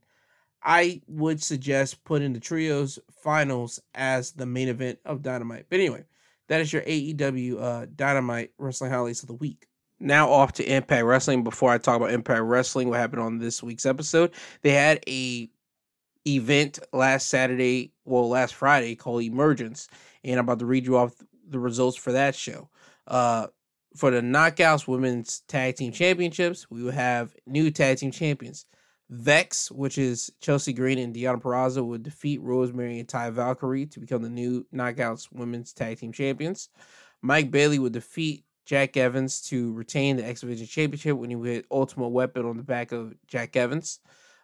I would suggest putting the trios finals as the main event of Dynamite. But anyway, that is your AEW uh, Dynamite Wrestling Highlights of the Week. Now off to Impact Wrestling. Before I talk about Impact Wrestling, what happened on this week's episode, they had a event last Saturday, well, last Friday called Emergence, and I'm about to read you off the results for that show. Uh, for the Knockouts Women's Tag Team Championships, we will have new tag team champions. Vex, which is Chelsea Green and Deonna Purrazzo, would defeat Rosemary and Taya Valkyrie to become the new Knockouts Women's Tag Team Champions. Mike Bailey would defeat Jack Evans to retain the X Division Championship when he hit Ultimate Weapon on the back of Jack Evans.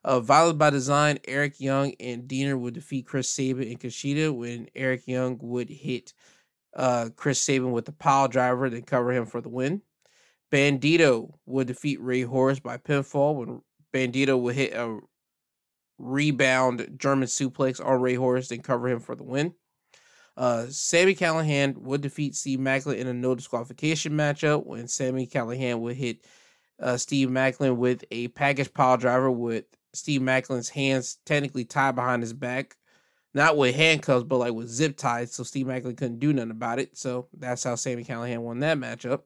Uh, Violent by Design, Eric Young and Deaner would defeat Chris Sabin and Kushida when Eric Young would hit uh, Chris Sabin with the pile driver, then cover him for the win. Bandito would defeat Rey Horus by pinfall when Bandito would hit a rebound German suplex on Rey Horus, then cover him for the win. Uh, Sami Callihan would defeat Steve Macklin in a no disqualification matchup when Sami Callihan would hit uh, Steve Macklin with a package pile driver with Steve Macklin's hands technically tied behind his back. Not with handcuffs, but like with zip ties, so Steve Macklin couldn't do nothing about it. So that's how Sami Callihan won that matchup.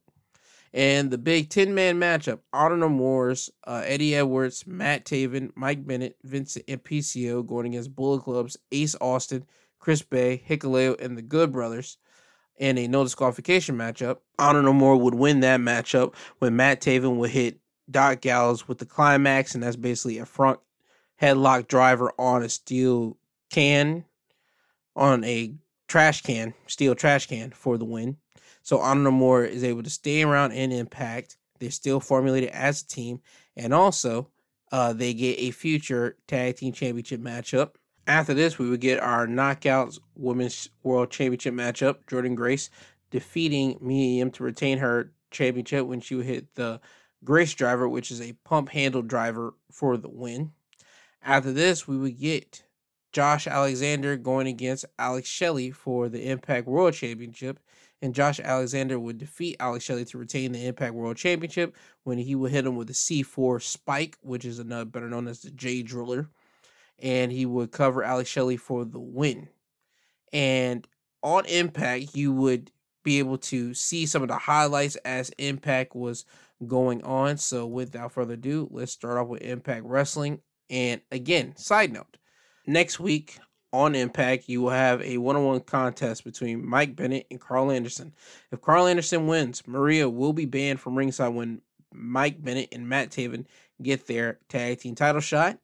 And the big 10 man matchup Honor No More's uh, Eddie Edwards, Matt Taven, Mike Bennett, Vincent, and going against Bullet Club's Ace Austin, Chris Bey, Hikuleo, and the Good Brothers in a no disqualification matchup. Honor No More would win that matchup when Matt Taven would hit Doc Gallows with the climax, and that's basically a front headlock driver on a steel can, on a trash can, steel trash can for the win. So Honor No More is able to stay around in Impact. They're still formulated as a team, and also uh, they get a future tag team championship matchup. After this, we would get our Knockouts Women's World Championship matchup. Jordynne Grace defeating Mia Yim to retain her championship when she would hit the Grace driver, which is a pump handle driver for the win. After this, we would get Josh Alexander going against Alex Shelley for the Impact World Championship. And Josh Alexander would defeat Alex Shelley to retain the Impact World Championship when he would hit him with a C4 spike, which is another better known as the J Driller. And he would cover Alex Shelley for the win. And on Impact, you would be able to see some of the highlights as Impact was going on. So, without further ado, let's start off with Impact Wrestling. And again, side note next week on Impact, you will have a one on one contest between Mike Bennett and Karl Anderson. If Karl Anderson wins, Maria will be banned from ringside when Mike Bennett and Matt Taven get their tag team title shot.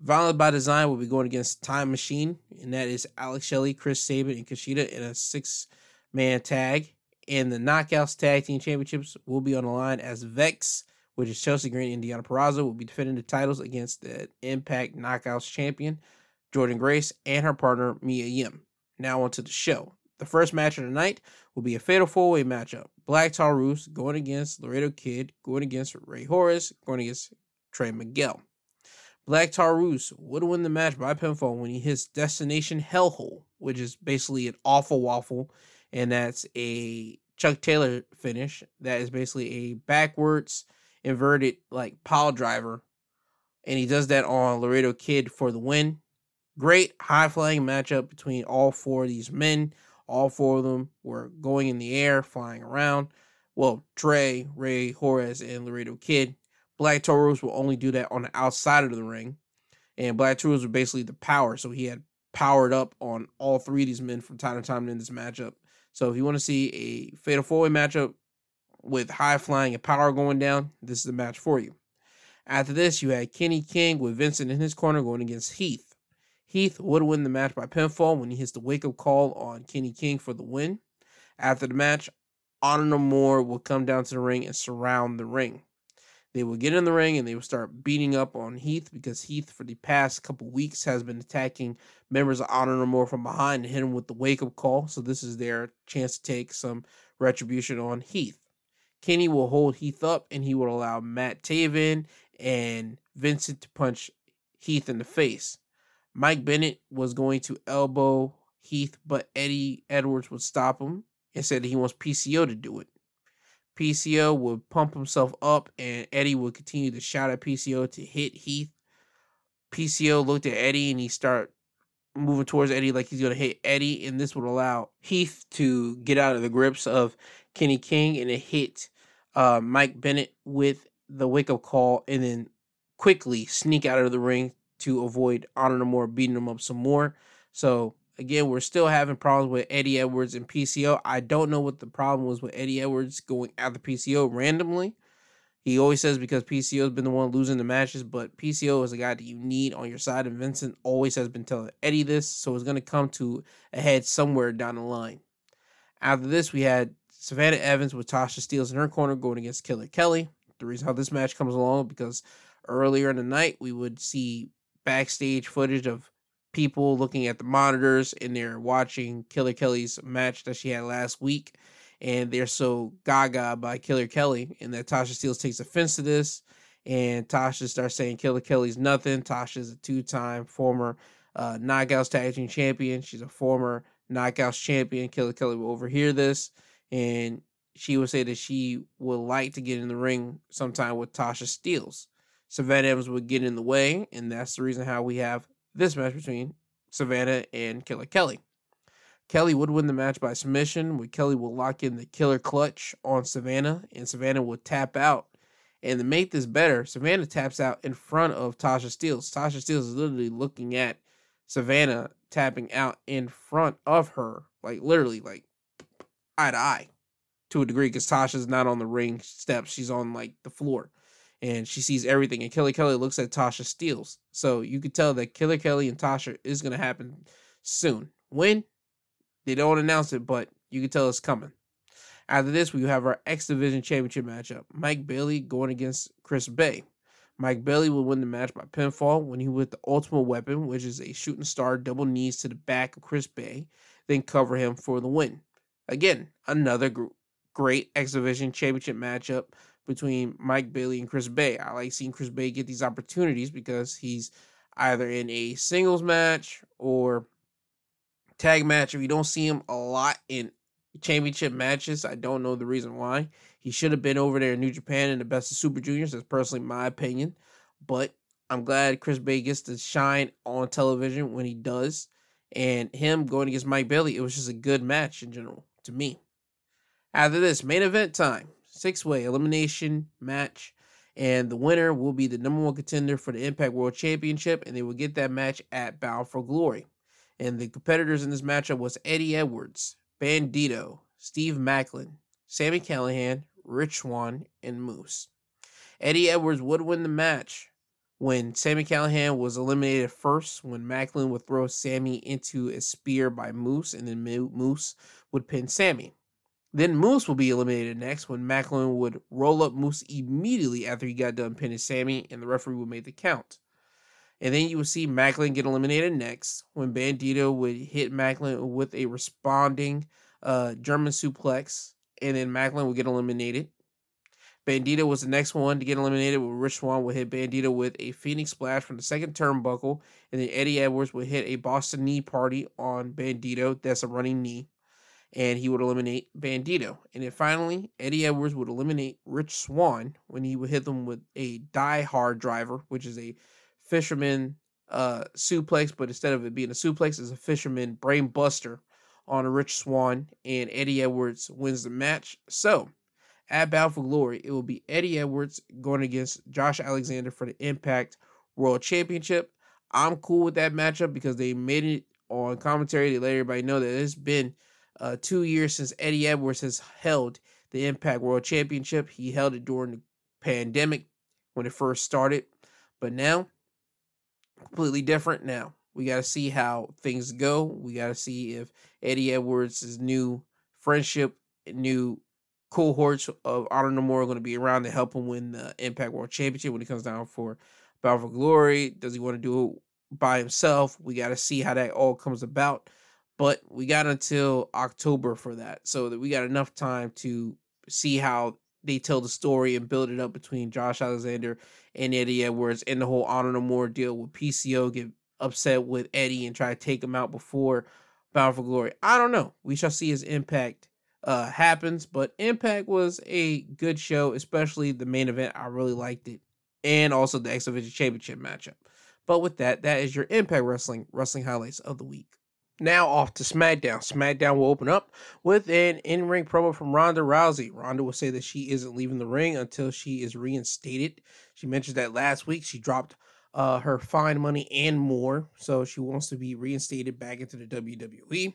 Violent by Design will be going against Time Machine, and that is Alex Shelley, Chris Sabin, and Kushida in a six man tag and the Knockouts Tag Team Championships will be on the line as Vex, which is Chelsea Green and Deonna Purrazzo, will be defending the titles against the Impact Knockouts champion, Jordynne Grace, and her partner, Mia Yim. Now on to the show. The first match of the night will be a fatal four way matchup. Black Taurus going against Laredo Kid, going against Rey Horus, going against Trey Miguel. Black Taurus would win the match by pinfall when he hits Destination Hellhole, which is basically an awful waffle and that's a Chuck Taylor finish. That is basically a backwards inverted like pile driver, and he does that on Laredo Kid for the win. Great high flying matchup between all four of these men. All four of them were going in the air, flying around. Well, Trey, Rey Horus, and Laredo Kid. Black Taurus will only do that on the outside of the ring. And Black Taurus were basically the power. So he had powered up on all three of these men from time to time in this matchup. So if you want to see a fatal four way matchup with high flying and power going down, this is the match for you. After this, you had Kenny King with Vincent in his corner going against Heath. Heath would win the match by pinfall when he hits the wake up call on Kenny King for the win. After the match, Honor No More will come down to the ring and surround the ring. They will get in the ring and they will start beating up on Heath because Heath, for the past couple weeks, has been attacking members of Honor No More from behind and hit him with the wake up call. So this is their chance to take some retribution on Heath. Kenny will hold Heath up and he will allow Matt Taven and Vincent to punch Heath in the face. Mike Bennett was going to elbow Heath, but Eddie Edwards would stop him and said he wants PCO to do it. PCO would pump himself up, and Eddie would continue to shout at PCO to hit Heath. PCO looked at Eddie and he started moving towards Eddie like he's going to hit Eddie, and this would allow Heath to get out of the grips of Kenny King and it hit uh, Mike Bennett with the wake up call, and then quickly sneak out of the ring to avoid Honor No More beating him up some more. So Again, we're still having problems with Eddie Edwards and PCO. I don't know what the problem was with Eddie Edwards going after PCO randomly. He always says because PCO has been the one losing the matches, but PCO is a guy that you need on your side, and Vincent always has been telling Eddie this, so it's going to come to a head somewhere down the line. After this, we had Savannah Evans with Tasha Steelz in her corner going against Killer Kelly. The reason how this match comes along because earlier in the night we would see backstage footage of people looking at the monitors and they're watching Killer Kelly's match that she had last week. And they're so gaga by Killer Kelly, and that Tasha Steelz takes offense to this. And Tasha starts saying Killer Kelly's nothing. Tasha's a two time former uh, Knockouts Tag Team Champion. She's a former Knockouts Champion. Killer Kelly will overhear this, and she will say that she would like to get in the ring sometime with Tasha Steelz. Savannah Evans would get in the way, and that's the reason how we have this match between Savannah and Killer Kelly. Kelly would win the match by submission, where Kelly will lock in the killer clutch on Savannah, and Savannah will tap out. And to make this better, Savannah taps out in front of Tasha Steelz. Tasha Steelz is literally looking at Savannah tapping out in front of her, like literally, like eye to eye, to a degree, because Tasha's not on the ring steps; she's on like the floor and she sees everything. And Killer Kelly looks at Tasha Steelz. So you could tell that Killer Kelly and Tasha is going to happen soon. When? They don't announce it, but you can tell it's coming. After this, we have our X Division Championship matchup. Mike Bailey going against Chris Bey. Mike Bailey will win the match by pinfall when he with the ultimate weapon, which is a shooting star double knees to the back of Chris Bey, then cover him for the win. Again, another great X Division Championship matchup between Mike Bailey and Chris Bey. I like seeing Chris Bey get these opportunities because he's either in a singles match or tag match. If you don't see him a lot in championship matches, I don't know the reason why. He should have been over there in New Japan in the best of Super Juniors. That's personally my opinion. But I'm glad Chris Bey gets to shine on television when he does. And him going against Mike Bailey, it was just a good match in general to me. After this, main event time six way elimination match. And the winner will be the number one contender for the Impact World Championship, and they will get that match at Bound for Glory. And the competitors in this matchup was Eddie Edwards, Bandito, Steve Macklin, Sami Callihan, Rich Swann, and Moose. Eddie Edwards would win the match when Sami Callihan was eliminated first, when Macklin would throw Sami into a spear by Moose, and then Moose would pin Sami. Then Moose will be eliminated next when Macklin would roll up Moose immediately after he got done pinning Sami and the referee would make the count. And then you would see Macklin get eliminated next when Bandito would hit Macklin with a responding uh, German suplex and then Macklin would get eliminated. Bandito was the next one to get eliminated where Rich Swann would hit Bandito with a Phoenix Splash from the second turnbuckle and then Eddie Edwards would hit a Boston Knee Party on Bandito. That's a running knee and he would eliminate Bandito. And then finally, Eddie Edwards would eliminate Rich Swann when he would hit them with a die hard driver, which is a fisherman uh, suplex, but instead of it being a suplex, it's a fisherman brain buster on Rich Swan, and Eddie Edwards wins the match. So, at Bound for Glory, it will be Eddie Edwards going against Josh Alexander for the Impact World Championship. I'm cool with that matchup because they made it on commentary. They let everybody know that it's been uh, two years since Eddie Edwards has held the Impact World Championship. He held it during the pandemic when it first started, but now completely different. Now we got to see how things go. We got to see if Eddie Edwards' new friendship, new cohorts of Honor No More are going to be around to help him win the Impact World Championship when it comes down for Battle for Glory. Does he want to do it by himself? We got to see how that all comes about but we got until October for that, so that we got enough time to see how they tell the story and build it up between Josh Alexander and Eddie Edwards and the whole Honor No More deal with PCO get upset with Eddie and try to take him out before Bound for Glory. I don't know. We shall see his impact uh happens, but Impact was a good show, especially the main event. I really liked it, and also the X Division Championship matchup. But with that, that is your Impact Wrestling wrestling highlights of the week. Now off to SmackDown. SmackDown will open up with an in-ring promo from Ronda Rousey. Ronda will say that she isn't leaving the ring until she is reinstated. She mentioned that last week she dropped uh, her fine money and more, so she wants to be reinstated back into the WWE.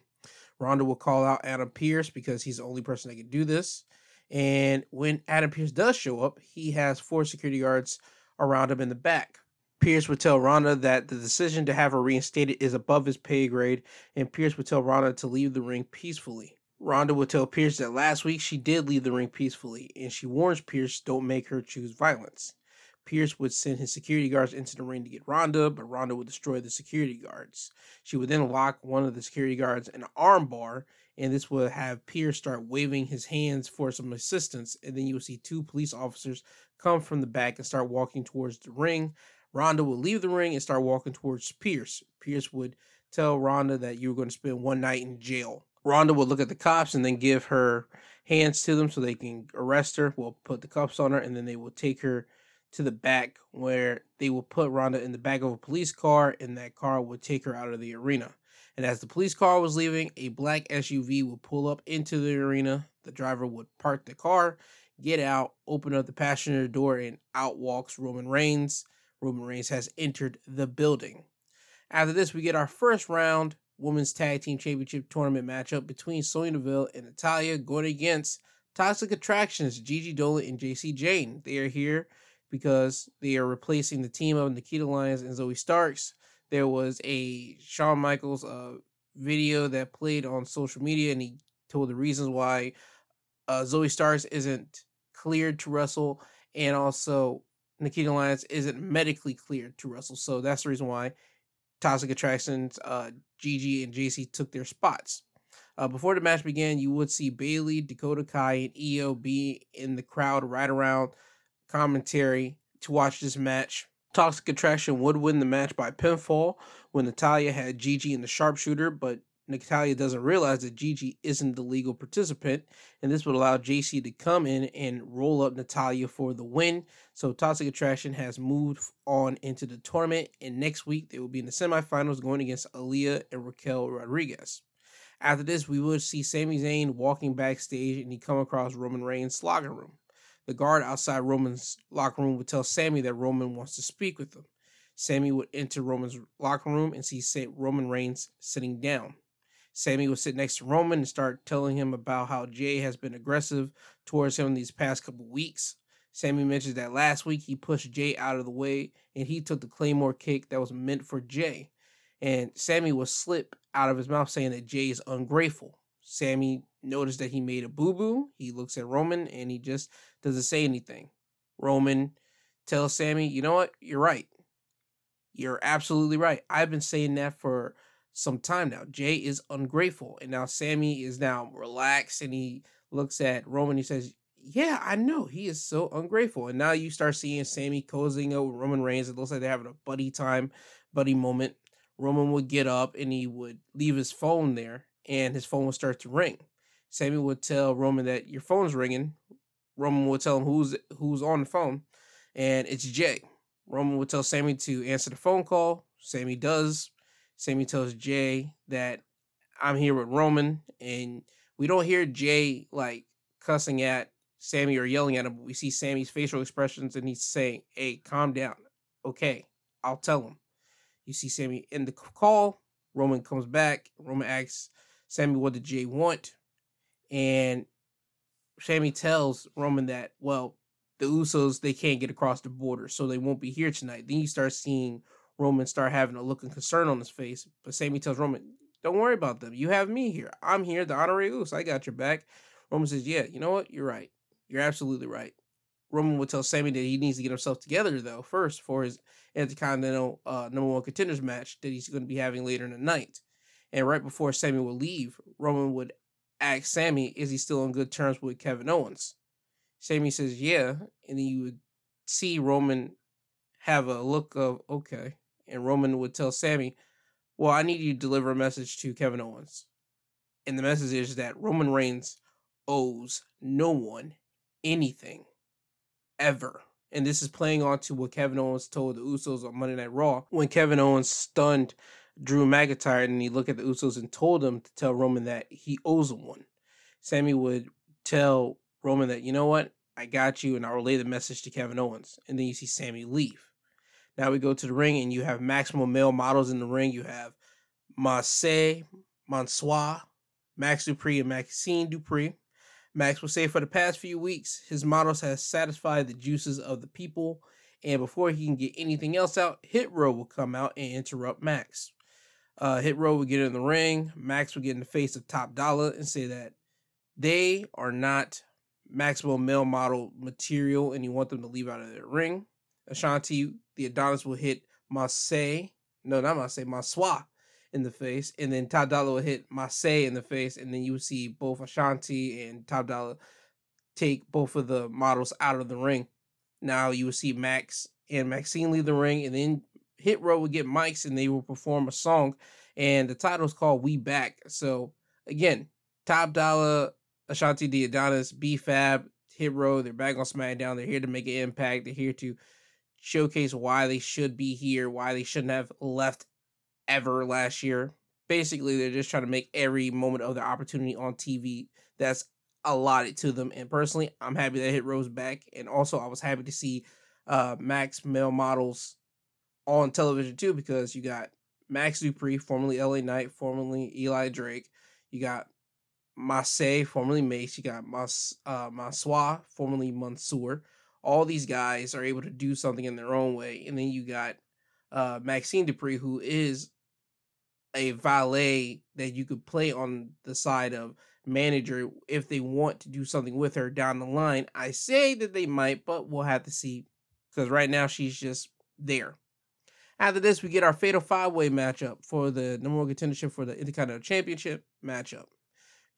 Ronda will call out Adam Pearce because he's the only person that can do this. And when Adam Pearce does show up, he has four security guards around him in the back. Pearce would tell Ronda that the decision to have her reinstated is above his pay grade, and Pearce would tell Ronda to leave the ring peacefully. Ronda would tell Pearce that last week she did leave the ring peacefully, and she warns Pearce don't make her choose violence. Pearce would send his security guards into the ring to get Ronda, but Ronda would destroy the security guards. She would then lock one of the security guards in an armbar, and this would have Pearce start waving his hands for some assistance, and then you would see two police officers come from the back and start walking towards the ring. Ronda would leave the ring and start walking towards Pierce. Pierce would tell Ronda that you were going to spend one night in jail. Ronda would look at the cops and then give her hands to them so they can arrest her. We'll put the cuffs on her and then they will take her to the back where they will put Ronda in the back of a police car and that car would take her out of the arena. And as the police car was leaving, a black SUV would pull up into the arena. The driver would park the car, get out, open up the passenger door, and out walks Roman Reigns. Roman Reigns has entered the building. After this, we get our first round Women's Tag Team Championship Tournament matchup between Sonya Deville and Natalya going against Toxic Attractions, Gigi Dolin and Jacy Jayne. They are here because they are replacing the team of Nikita Lyons and Zoey Starks. There was a Shawn Michaels uh, video that played on social media, and he told the reasons why uh, Zoey Starks isn't cleared to wrestle, and also Nikita Lyons isn't medically cleared to wrestle. So that's the reason why Toxic Attractions, uh, Gigi, and Jacy took their spots. Uh, before the match began, you would see Bayley, Dakota Kai, and Io be in the crowd right around commentary to watch this match. Toxic Attraction would win the match by pinfall when Natalya had Gigi in the sharpshooter, but Natalya doesn't realize that Gigi isn't the legal participant, and this would allow Jacy to come in and roll up Natalya for the win. So Toxic Attraction has moved on into the tournament, and next week they will be in the semifinals going against Aliyah and Raquel Rodriguez. After this, we would see Sami Zayn walking backstage, and he come across Roman Reigns' locker room. The guard outside Roman's locker room would tell Sami that Roman wants to speak with him. Sami would enter Roman's locker room and see Roman Reigns sitting down. Sami would sit next to Roman and start telling him about how Jay has been aggressive towards him these past couple weeks. Sami mentions that last week he pushed Jay out of the way and he took the Claymore kick that was meant for Jay. And Sami would slip out of his mouth saying that Jay is ungrateful. Sami noticed that he made a boo boo. He looks at Roman and he just doesn't say anything. Roman tells Sami, you know what? You're right. You're absolutely right. I've been saying that for some time now. Jay is ungrateful. And now Sami is now relaxed and he looks at Roman. He says, Yeah, I know. He is so ungrateful. And now you start seeing Sami cozying up with Roman Reigns. It looks like they're having a buddy time, buddy moment. Roman would get up and he would leave his phone there and his phone would start to ring. Sami would tell Roman that your phone's ringing. Roman would tell him who's who's on the phone, and it's Jay. Roman would tell Sami to answer the phone call. Sami does. Sami tells Jay that I'm here with Roman, and we don't hear Jay like cussing at Sami or yelling at him, but we see Sami's facial expressions and he's saying, Hey, calm down. Okay, I'll tell him. You see Sami in the call. Roman comes back. Roman asks Sami, What did Jay want? And Sami tells Roman that, well, the Usos, they can't get across the border, so they won't be here tonight. Then you start seeing Roman start having a look of concern on his face. But Sami tells Roman, Don't worry about them. You have me here. I'm here, the honorary Uso. I got your back. Roman says, Yeah, you know what? You're right. You're absolutely right. Roman would tell Sami that he needs to get himself together, though, first for his Intercontinental uh, number one contenders match that he's going to be having later in the night. And right before Sami would leave, Roman would ask Sami, Is he still on good terms with Kevin Owens? Sami says, Yeah. And then you would see Roman have a look of, Okay and Roman would tell Sami, Well, I need you to deliver a message to Kevin Owens. And the message is that Roman Reigns owes no one anything ever. And this is playing on to what Kevin Owens told the Usos on Monday Night Raw when Kevin Owens stunned Drew McIntyre and he looked at the Usos and told them to tell Roman that he owes him one. Sami would tell Roman that, you know what, I got you, and I'll relay the message to Kevin Owens. And then you see Sami leave. Now we go to the ring, and you have maximum male models in the ring. You have Marseille, Mansois, Max Dupri, and Maxxine Dupri. Max will say for the past few weeks, his models has satisfied the juices of the people, and before he can get anything else out, Hit Row will come out and interrupt Max. Uh, Hit Row will get in the ring. Max will get in the face of Top Dollar and say that they are not maximum male model material and you want them to leave out of their ring. Ashante, the Adonis will hit Marseille, no, not Marseille, Maswa in the face, and then Top Dollar will hit Marseille in the face, and then you see both Ashante and Top Dollar take both of the models out of the ring. Now you will see Max and Maxxine leave the ring, and then Hit Row will get mics and they will perform a song, and the title is called "We Back." So again, Top Dollar, Ashante the Adonis, B Fab, Hit Row, they're back on SmackDown. They're here to make an impact. They're here to showcase why they should be here, why they shouldn't have left ever last year. Basically, they're just trying to make every moment of their opportunity on TV that's allotted to them. And personally, I'm happy that Hit Row's back. And also, I was happy to see uh, Max male models on television too, because you got Max Dupri, formerly LA Knight, formerly Eli Drake. You got Marseille, formerly Mace. You got Mas, uh, Maswa, formerly Mansoor. All these guys are able to do something in their own way. And then you got uh, Maxxine Dupri, who is a valet that you could play on the side of manager if they want to do something with her down the line. I say that they might, but we'll have to see because right now she's just there. After this, we get our fatal five way matchup for the number one contendership for the Intercontinental Championship matchup.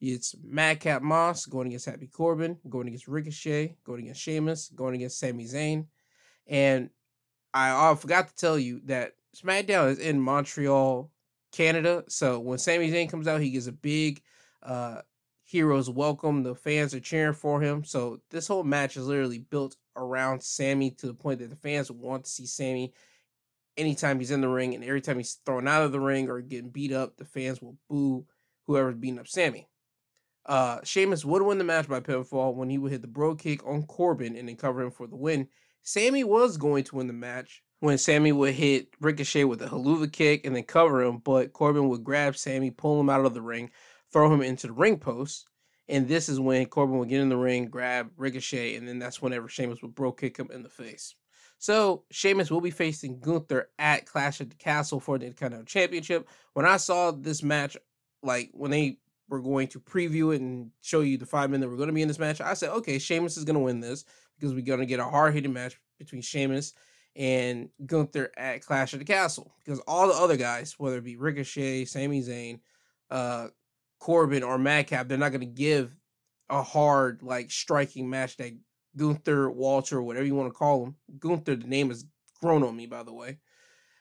It's Madcap Moss going against Happy Corbin, going against Ricochet, going against Sheamus, going against Sami Zayn. And I, I forgot to tell you that SmackDown is in Montreal, Canada. So when Sami Zayn comes out, he gets a big uh, heroes welcome. The fans are cheering for him. So this whole match is literally built around Sami to the point that the fans want to see Sami anytime he's in the ring, and every time he's thrown out of the ring or getting beat up, the fans will boo whoever's beating up Sami. Uh, Sheamus would win the match by pinfall when he would hit the bro kick on Corbin and then cover him for the win. Sami was going to win the match when Sami would hit Ricochet with a Helluva Kick and then cover him, but Corbin would grab Sami, pull him out of the ring, throw him into the ring post. And this is when Corbin would get in the ring, grab Ricochet, and then that's whenever Sheamus would bro kick him in the face. So Sheamus will be facing Gunther at Clash at the Castle for the Intercontinental Championship. When I saw this match, like when they were going to preview it and show you the five men that were going to be in this match, I said, okay, Sheamus is going to win this because we're going to get a hard hitting match between Sheamus and Gunther at Clash of the Castle. Because all the other guys, whether it be Ricochet, Sami Zayn, uh, Corbin, or Madcap, they're not going to give a hard, like, striking match that Gunther, Walter, whatever you want to call him. Gunther, the name has grown on me, by the way,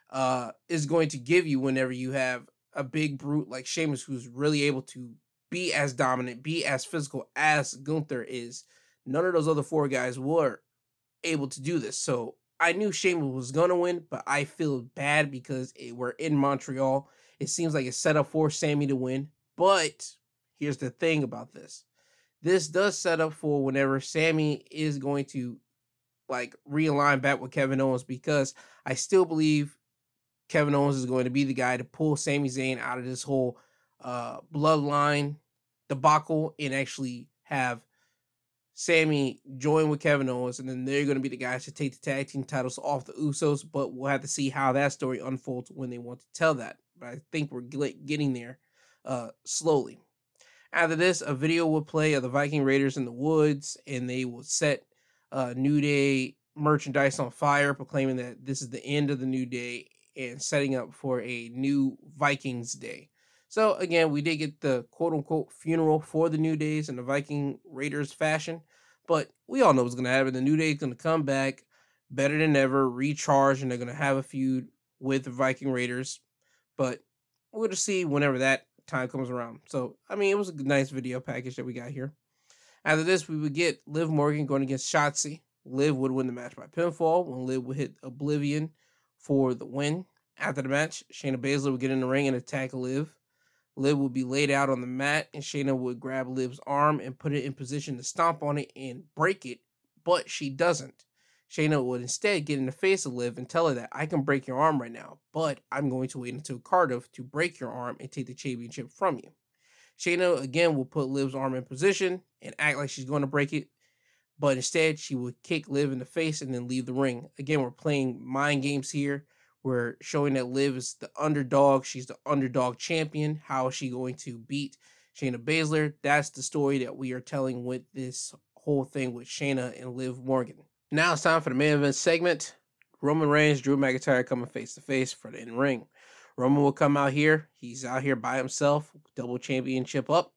uh, is going to give you whenever you have a big brute like Sheamus who's really able to be as dominant, be as physical as Gunther is None of those other four guys were able to do this. So I knew Sheamus was gonna win, but I feel bad because it, we're in Montreal. It seems like it's set up for Sami to win. But here's the thing about this: this does set up for whenever Sami is going to like realign back with Kevin Owens because I still believe Kevin Owens is going to be the guy to pull Sami Zayn out of this whole uh, bloodline debacle and actually have Sami join with Kevin Owens, and then they're going to be the guys to take the tag team titles off the Usos. But we'll have to see how that story unfolds when they want to tell that. But I think we're getting there uh, slowly. After this, a video will play of the Viking Raiders in the woods, and they will set uh, New Day merchandise on fire, proclaiming that this is the end of the New Day and setting up for a new Vikings Day. So again, we did get the quote unquote funeral for the New Days in the Viking Raiders fashion, but we all know what's gonna happen. The New Day is gonna come back better than ever, recharge, and they're gonna have a feud with the Viking Raiders. But we'll just see whenever that time comes around. So I mean, it was a nice video package that we got here. After this, we would get Liv Morgan going against Shotzi. Liv would win the match by pinfall when Liv would hit Oblivion for the win. After the match, Shayna Baszler would get in the ring and attack Liv. Liv would be laid out on the mat, and Shayna would grab Liv's arm and put it in position to stomp on it and break it, but she doesn't. Shayna would instead get in the face of Liv and tell her that I can break your arm right now, but I'm going to wait until Cardiff to break your arm and take the championship from you. Shayna again will put Liv's arm in position and act like she's going to break it, but instead she would kick Liv in the face and then leave the ring. Again, we're playing mind games here. We're showing that Liv is the underdog. She's the underdog champion. How is she going to beat Shayna Baszler. That's the story that we are telling with this whole thing with Shayna and Liv Morgan. Now it's time for the main event segment. Roman Reigns, Drew McIntyre coming face to face for the in ring. Roman will come out here. He's out here by himself, double championship up,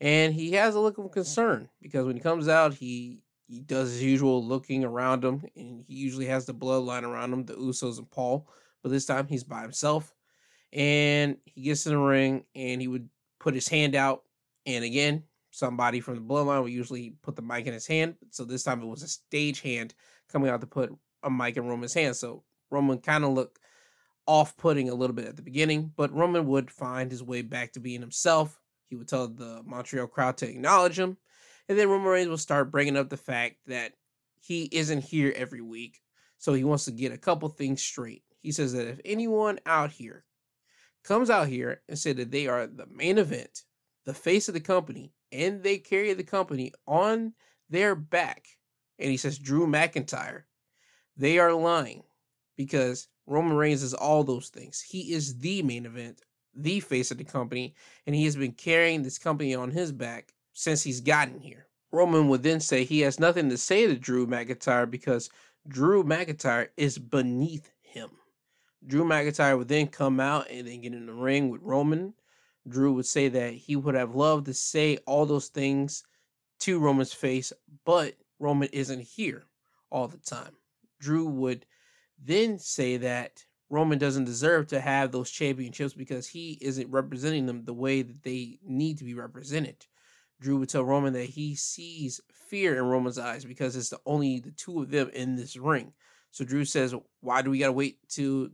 and he has a look of concern because when he comes out, he he does his usual looking around him, and he usually has the bloodline around him, the Usos and Paul. But this time he's by himself, and he gets in the ring, and he would put his hand out, and again, somebody from the bloodline would usually put the mic in his hand. So this time it was a stage hand coming out to put a mic in Roman's hand. So Roman kind of looked off putting a little bit at the beginning, but Roman would find his way back to being himself. He would tell the Montreal crowd to acknowledge him. And then Roman Reigns will start bringing up the fact that he isn't here every week. So he wants to get a couple things straight. He says that if anyone out here comes out here and said that they are the main event, the face of the company, and they carry the company on their back, and he says Drew McIntyre, they are lying because Roman Reigns is all those things. He is the main event, the face of the company, and he has been carrying this company on his back since he's gotten here. Roman would then say he has nothing to say to Drew McIntyre because Drew McIntyre is beneath him. Drew McIntyre would then come out and then get in the ring with Roman. Drew would say that he would have loved to say all those things to Roman's face, but Roman isn't here all the time. Drew would then say that Roman doesn't deserve to have those championships because he isn't representing them the way that they need to be represented. Drew would tell Roman that he sees fear in Roman's eyes because it's the only the two of them in this ring. So Drew says, "Why do we gotta wait to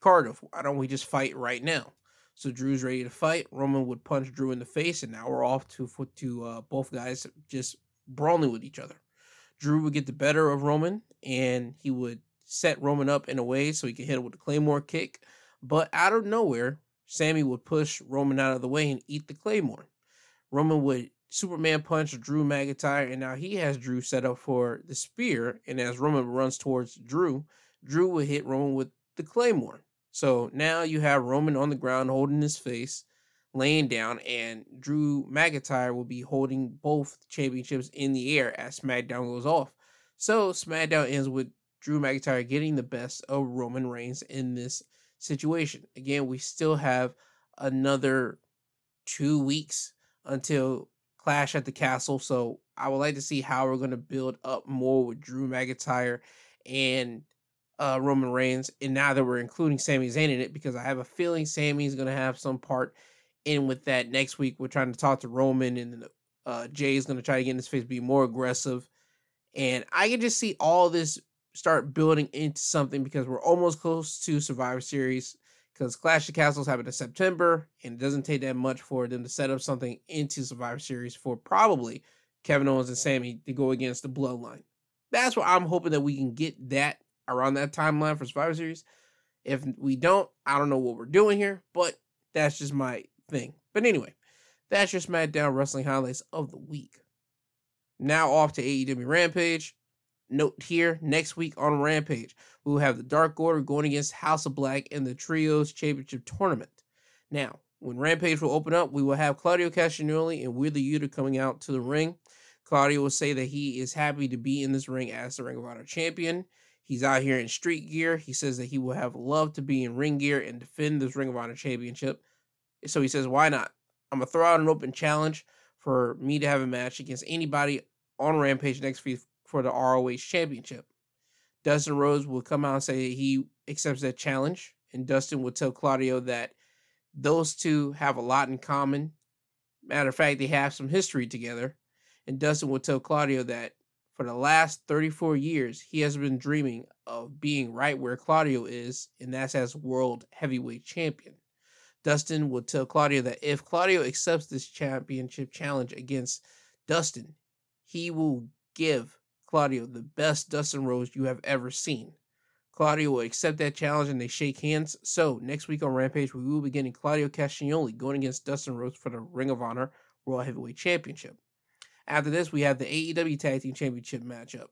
Cardiff? Why don't we just fight right now?" So Drew's ready to fight. Roman would punch Drew in the face, and now we're off to to uh, both guys just brawling with each other. Drew would get the better of Roman, and he would set Roman up in a way so he could hit him with a Claymore kick. But out of nowhere, Sami would push Roman out of the way and eat the Claymore. Roman would Superman punch Drew McIntyre, and now he has Drew set up for the spear. And as Roman runs towards Drew, Drew would hit Roman with the Claymore. So now you have Roman on the ground holding his face, laying down, and Drew McIntyre will be holding both championships in the air as SmackDown goes off. So SmackDown ends with Drew McIntyre getting the best of Roman Reigns in this situation. Again, we still have another two weeks until Clash at the Castle. So I would like to see how we're going to build up more with Drew McIntyre and uh, Roman Reigns. And now that we're including Sami Zayn in it, because I have a feeling Sami's going to have some part in with that next week. We're trying to talk to Roman, and uh, Jay's going to try to get in his face, be more aggressive. And I can just see all this start building into something because we're almost close to Survivor Series because Clash of Castles happened in September, and it doesn't take that much for them to set up something into Survivor Series for probably Kevin Owens and Sami to go against the Bloodline. That's what I'm hoping that we can get that around that timeline for Survivor Series. If we don't, I don't know what we're doing here, but that's just my thing. But anyway, that's your SmackDown Wrestling highlights of the week. Now off to AEW Rampage. Note here, next week on Rampage, we will have the Dark Order going against House of Black in the Trios Championship Tournament. Now, when Rampage will open up, we will have Claudio Castagnoli and Wheeler Yuta coming out to the ring. Claudio will say that he is happy to be in this ring as the Ring of Honor champion. He's out here in street gear. He says that he will have loved to be in ring gear and defend this Ring of Honor championship. So he says, why not? I'm going to throw out an open challenge for me to have a match against anybody on Rampage next week for the ROH Championship. Dustin Rhodes will come out and say he accepts that challenge, and Dustin will tell Claudio that those two have a lot in common. Matter of fact, they have some history together. And Dustin will tell Claudio that for the last 34 years, he has been dreaming of being right where Claudio is, and that's as world heavyweight champion. Dustin will tell Claudio that if Claudio accepts this championship challenge against Dustin, he will give Claudio the best Dustin Rhodes you have ever seen. Claudio will accept that challenge and they shake hands. So, next week on Rampage, we will be getting Claudio Castagnoli going against Dustin Rhodes for the Ring of Honor World Heavyweight Championship. After this, we have the AEW Tag Team Championship matchup.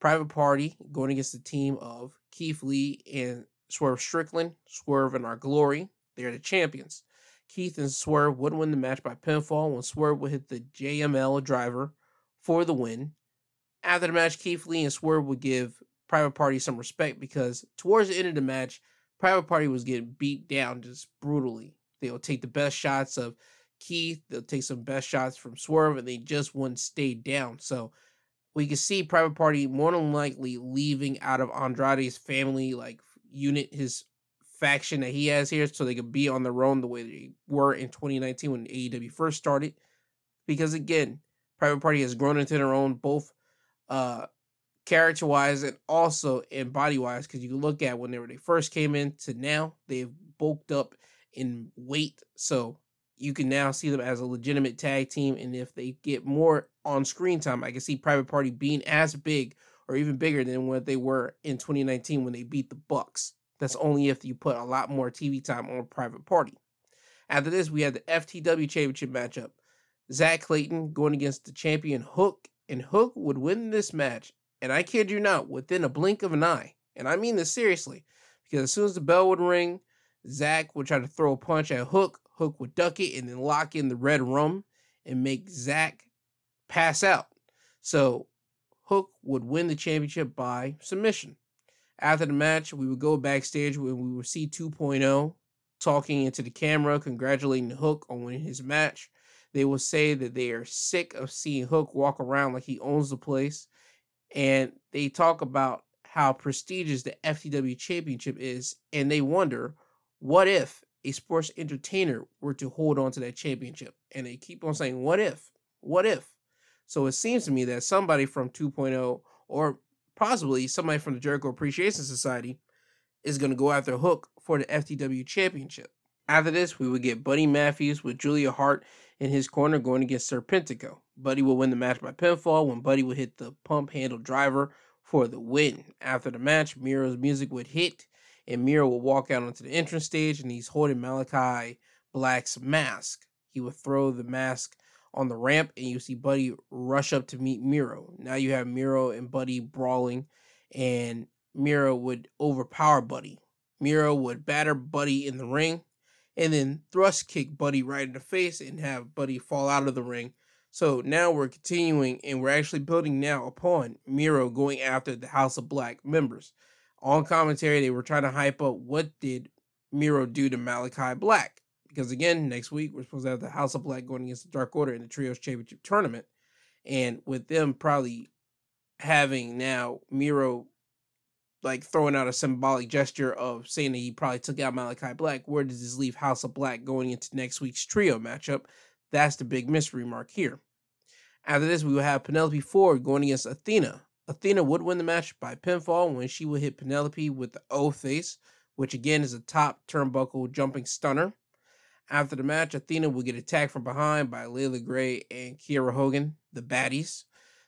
Private Party going against the team of Keith Lee and Swerve Strickland. Swerve In Our Glory. They're the champions. Keith and Swerve would win the match by pinfall when Swerve would hit the JML driver for the win. After the match, Keith Lee and Swerve would give Private Party some respect because towards the end of the match, Private Party was getting beat down just brutally. They'll take the best shots of Keith, they'll take some best shots from Swerve, and they just wouldn't stay down. So we can see Private Party more than likely leaving out of Andrade's family like unit, his faction that he has here, so they could be on their own the way they were in 2019 when AEW first started. Because again, Private Party has grown into their own, both uh character wise and also in body wise. Because you can look at when they first came in to now, they've bulked up in weight. So you can now see them as a legitimate tag team. And if they get more on screen time, I can see Private Party being as big or even bigger than what they were in 2019 when they beat the Bucks. That's only if you put a lot more TV time on Private Party. After this, we had the FTW Championship matchup. Zack Clayton going against the champion Hook, and Hook would win this match. And I kid you not, within a blink of an eye. And I mean this seriously, because as soon as the bell would ring, Zack would try to throw a punch at Hook. Hook would duck it and then lock in the red rum and make Zack pass out. So Hook would win the championship by submission. After the match, we would go backstage when we would see 2.0 talking into the camera, congratulating Hook on winning his match. They will say that they are sick of seeing Hook walk around like he owns the place. And they talk about how prestigious the FTW championship is. And they wonder, what if a sports entertainer were to hold on to that championship? And they keep on saying, what if? What if? So it seems to me that somebody from 2.0 or possibly somebody from the Jericho Appreciation Society is going to go after Hook for the FTW championship. After this, we would get Buddy Matthews with Julia Hart in his corner going against Serpentico. Buddy will win the match by pinfall when Buddy would hit the pump handle driver for the win. After the match, Miro's music would hit and Miro will walk out onto the entrance stage and he's holding Malachi Black's mask. He would throw the mask on the ramp and you see Buddy rush up to meet Miro. Now you have Miro and Buddy brawling and Miro would overpower Buddy. Miro would batter Buddy in the ring and then thrust kick Buddy right in the face and have Buddy fall out of the ring. So now we're continuing and we're actually building now upon Miro going after the House of Black members. On commentary, they were trying to hype up what did Miro do to Malachi Black. Because again, next week we're supposed to have the House of Black going against the Dark Order in the Trios Championship tournament. And with them probably having now Miro like throwing out a symbolic gesture of saying that he probably took out Malachi Black, where does this leave House of Black going into next week's trio matchup? That's the big mystery mark here. After this, we will have Penelope Ford going against Athena. Athena would win the match by pinfall when she would hit Penelope with the O face, which again is a top turnbuckle jumping stunner. After the match, Athena will get attacked from behind by Leila Grey and Kiera Hogan, the baddies.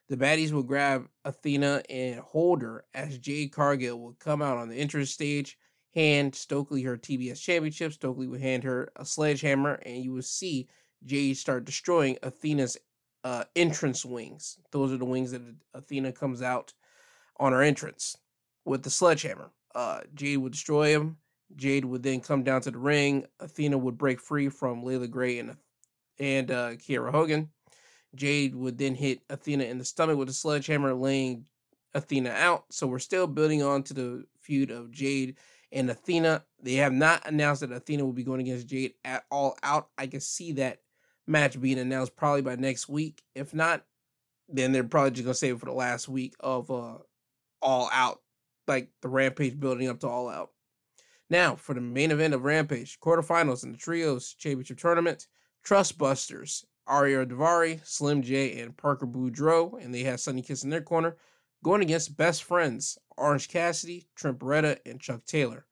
The baddies will grab Athena and hold her as Jade Cargill will come out on the entrance stage, hand Stokely her TBS championship. Stokely will hand her a sledgehammer, and you will see Jade start destroying Athena's uh, entrance wings. Those are the wings that Athena comes out on her entrance with the sledgehammer. Uh, Jade would destroy him. Jade would then come down to the ring. Athena would break free from Leila Grey and and uh, Kiera Hogan. Jade would then hit Athena in the stomach with a sledgehammer, laying Athena out. So we're still building on to the feud of Jade and Athena. They have not announced that Athena will be going against Jade at all out. I can see that match being announced probably by next week. If not, then they're probably just gonna save it for the last week of uh all out, like the Rampage building up to all out. Now, for the main event of Rampage, quarterfinals in the Trios Championship Tournament, Trustbusters, Ariya Daivari, Slim J, and Parker Boudreaux, and they have Sonny Kiss in their corner, going against best friends, Orange Cassidy, Trent Beretta, and Chuck Taylor.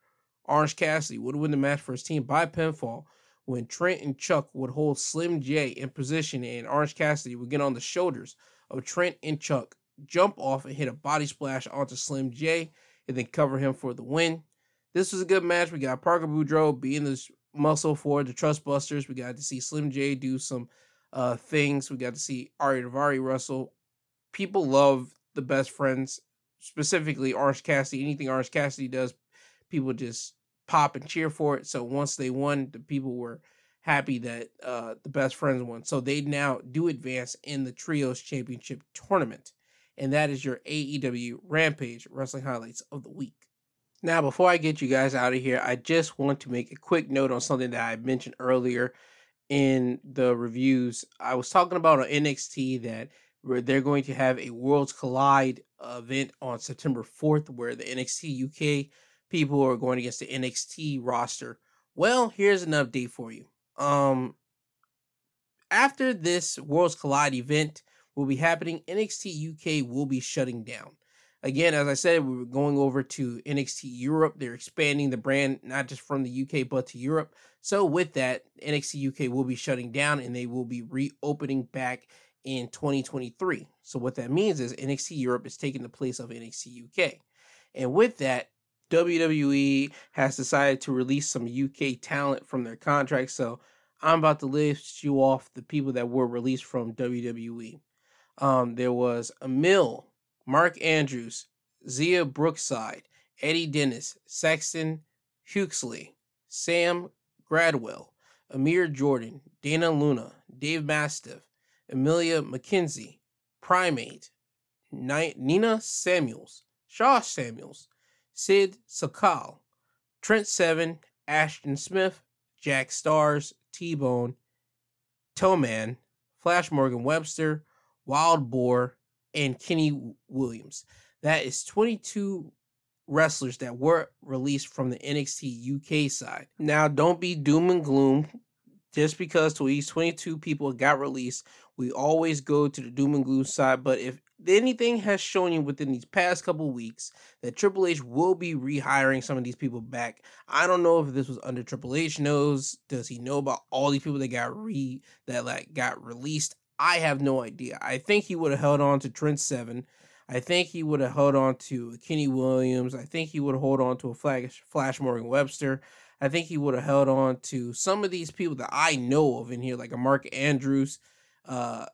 Orange Cassidy would win the match for his team by pinfall when Trent and Chuck would hold Slim J in position and Orange Cassidy would get on the shoulders of Trent and Chuck, jump off and hit a body splash onto Slim J, and then cover him for the win. This was a good match. We got Parker Boudreaux being this muscle for the Trustbusters. We got to see Slim J do some uh, things. We got to see Ari Daivari wrestle. People love the best friends, specifically Orange Cassidy. Anything Orange Cassidy does, people just pop and cheer for it. So once they won, the people were happy that uh, the best friends won. So they now do advance in the Trios Championship tournament. And that is your AEW Rampage Wrestling Highlights of the Week. Now, before I get you guys out of here, I just want to make a quick note on something that I mentioned earlier in the reviews. I was talking about on NXT that where they're going to have a Worlds Collide event on September 4th, where the NXT UK people are going against the NXT roster. Well, here's an update for you. Um, after this Worlds Collide event will be happening, NXT UK will be shutting down. Again, as I said, we were going over to NXT Europe. They're expanding the brand not just from the UK but to Europe. So with that, NXT UK will be shutting down and they will be reopening back in 2023. So what that means is NXT Europe is taking the place of NXT UK. And with that, WWE has decided to release some UK talent from their contract. So I'm about to list you off the people that were released from WWE. Um, there was Emil, Mark Andrews, Xia Brookside, Eddie Dennis, Saxon Huxley, Sam Gradwell, Amir Jordan, Dani Luna, Dave Mastiff, Amelia McKenzie, Primate, Nina Samuels, Sha Samuels, Sid Scala, Trent Seven, Ashton Smith, Jack Starz, T Bone, Teoman, Flash Morgan Webster, Wild Boar, and Kenny Williams. That is 22 wrestlers that were released from the NXT UK side. Now, don't be doom and gloom. Just because to these 22 people got released, we always go to the doom and gloom side. But if anything has shown you within these past couple weeks that Triple H will be rehiring some of these people back. I don't know if this was under Triple H knows. Does he know about all these people that got re that like got released? I have no idea. I think he would have held on to Trent Seven. I think he would have held on to Kenny Williams. I think he would held on to a Flash, Flash Morgan Webster. I think he would have held on to some of these people that I know of in here, like a Mark Andrews. Uh,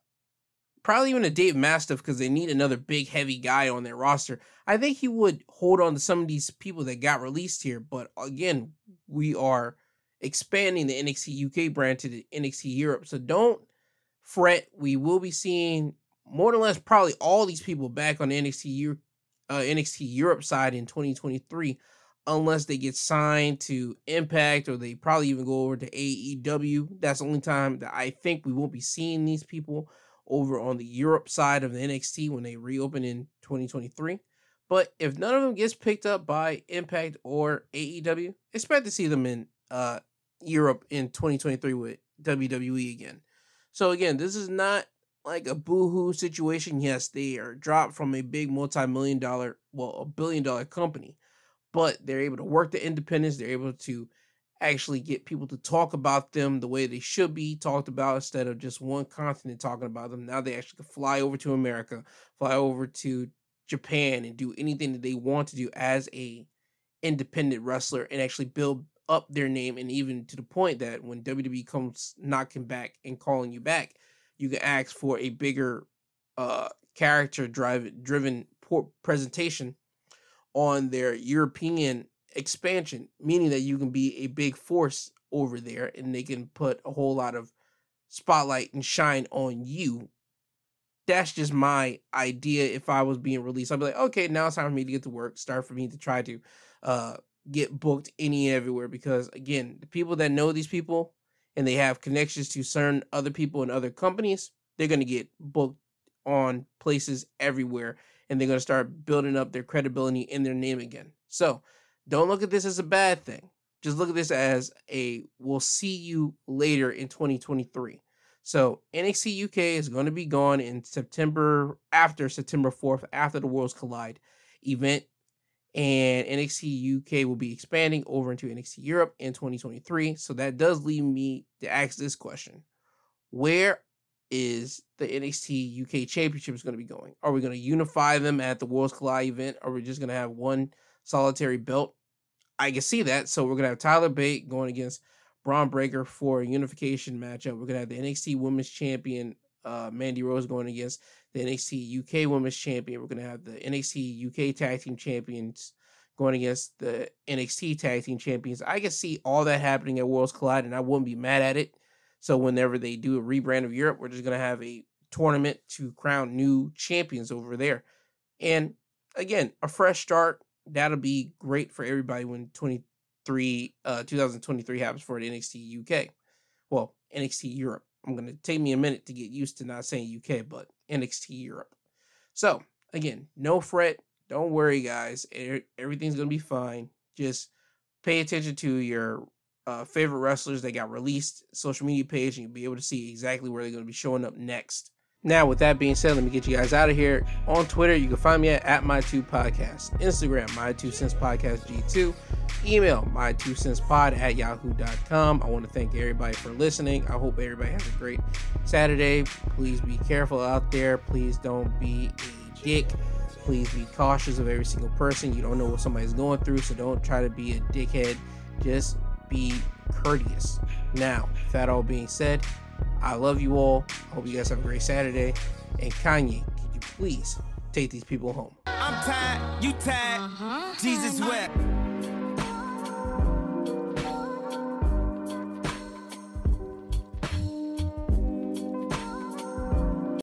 probably even a Dave Mastiff because they need another big heavy guy on their roster. I think he would hold on to some of these people that got released here, but again, we are expanding the NXT UK brand to the NXT Europe. So don't fret. We will be seeing more or less probably all these people back on the NXT Europe, uh, NXT Europe side in 2023 unless they get signed to Impact or they probably even go over to AEW. That's the only time that I think we won't be seeing these people over on the Europe side of the NXT when they reopen in 2023. But if none of them gets picked up by Impact or AEW, expect to see them in uh, Europe in 2023 with WWE again. So again, this is not like a boohoo situation. Yes, they are dropped from a big multi-million dollar, well, a billion dollar company, but they're able to work the independence. They're able to actually get people to talk about them the way they should be talked about instead of just one continent talking about them. Now they actually can fly over to America, fly over to Japan and do anything that they want to do as a independent wrestler and actually build up their name and even to the point that when WWE comes knocking back and calling you back, you can ask for a bigger uh character drive driven presentation on their European expansion, meaning that you can be a big force over there and they can put a whole lot of spotlight and shine on you. That's just my idea if I was being released. I'd be like, okay, now it's time for me to get to work, start for me to try to uh, get booked any and everywhere. Because again, the people that know these people and they have connections to certain other people and other companies, they're going to get booked on places everywhere and they're going to start building up their credibility in their name again. So, don't look at this as a bad thing. Just look at this as a we'll see you later in 2023. So NXT UK is going to be gone in September after September 4th, after the Worlds Collide event. And NXT UK will be expanding over into NXT Europe in 2023. So that does lead me to ask this question. Where is the NXT UK Championship is going to be going? Are we going to unify them at the Worlds Collide event? Or are we just going to have one solitary belt? I can see that. So we're gonna have Tyler Bate going against Bron Breakker for a unification matchup. We're gonna have the NXT Women's Champion uh, Mandy Rose going against the NXT UK Women's Champion. We're gonna have the NXT UK Tag Team Champions going against the NXT Tag Team Champions. I can see all that happening at Worlds Collide, and I wouldn't be mad at it. So whenever they do a rebrand of Europe, we're just gonna have a tournament to crown new champions over there. And again, a fresh start. That'll be great for everybody when 23 uh 2023 happens for the NXT UK. Well, NXT Europe. I'm gonna take me a minute to get used to not saying UK, but NXT Europe. So again, no fret. Don't worry, guys. Everything's gonna be fine. Just pay attention to your uh, favorite wrestlers that got released social media page, and you'll be able to see exactly where they're going to be showing up next. Now, with that being said, let me get you guys out of here. On Twitter, you can find me at, at my two podcast, Instagram, my two cents podcast G2, email my two cents pod at yahoo.com. I want to thank everybody for listening. I hope everybody has a great Saturday. Please be careful out there. Please don't be a dick. Please be cautious of every single person. You don't know what somebody's going through, so don't try to be a dickhead. Just be courteous. Now, that all being said, I love you all. I hope you guys have a great Saturday. And Kanye, could you please take these people home? I'm tired, you tired, uh-huh. Jesus wept.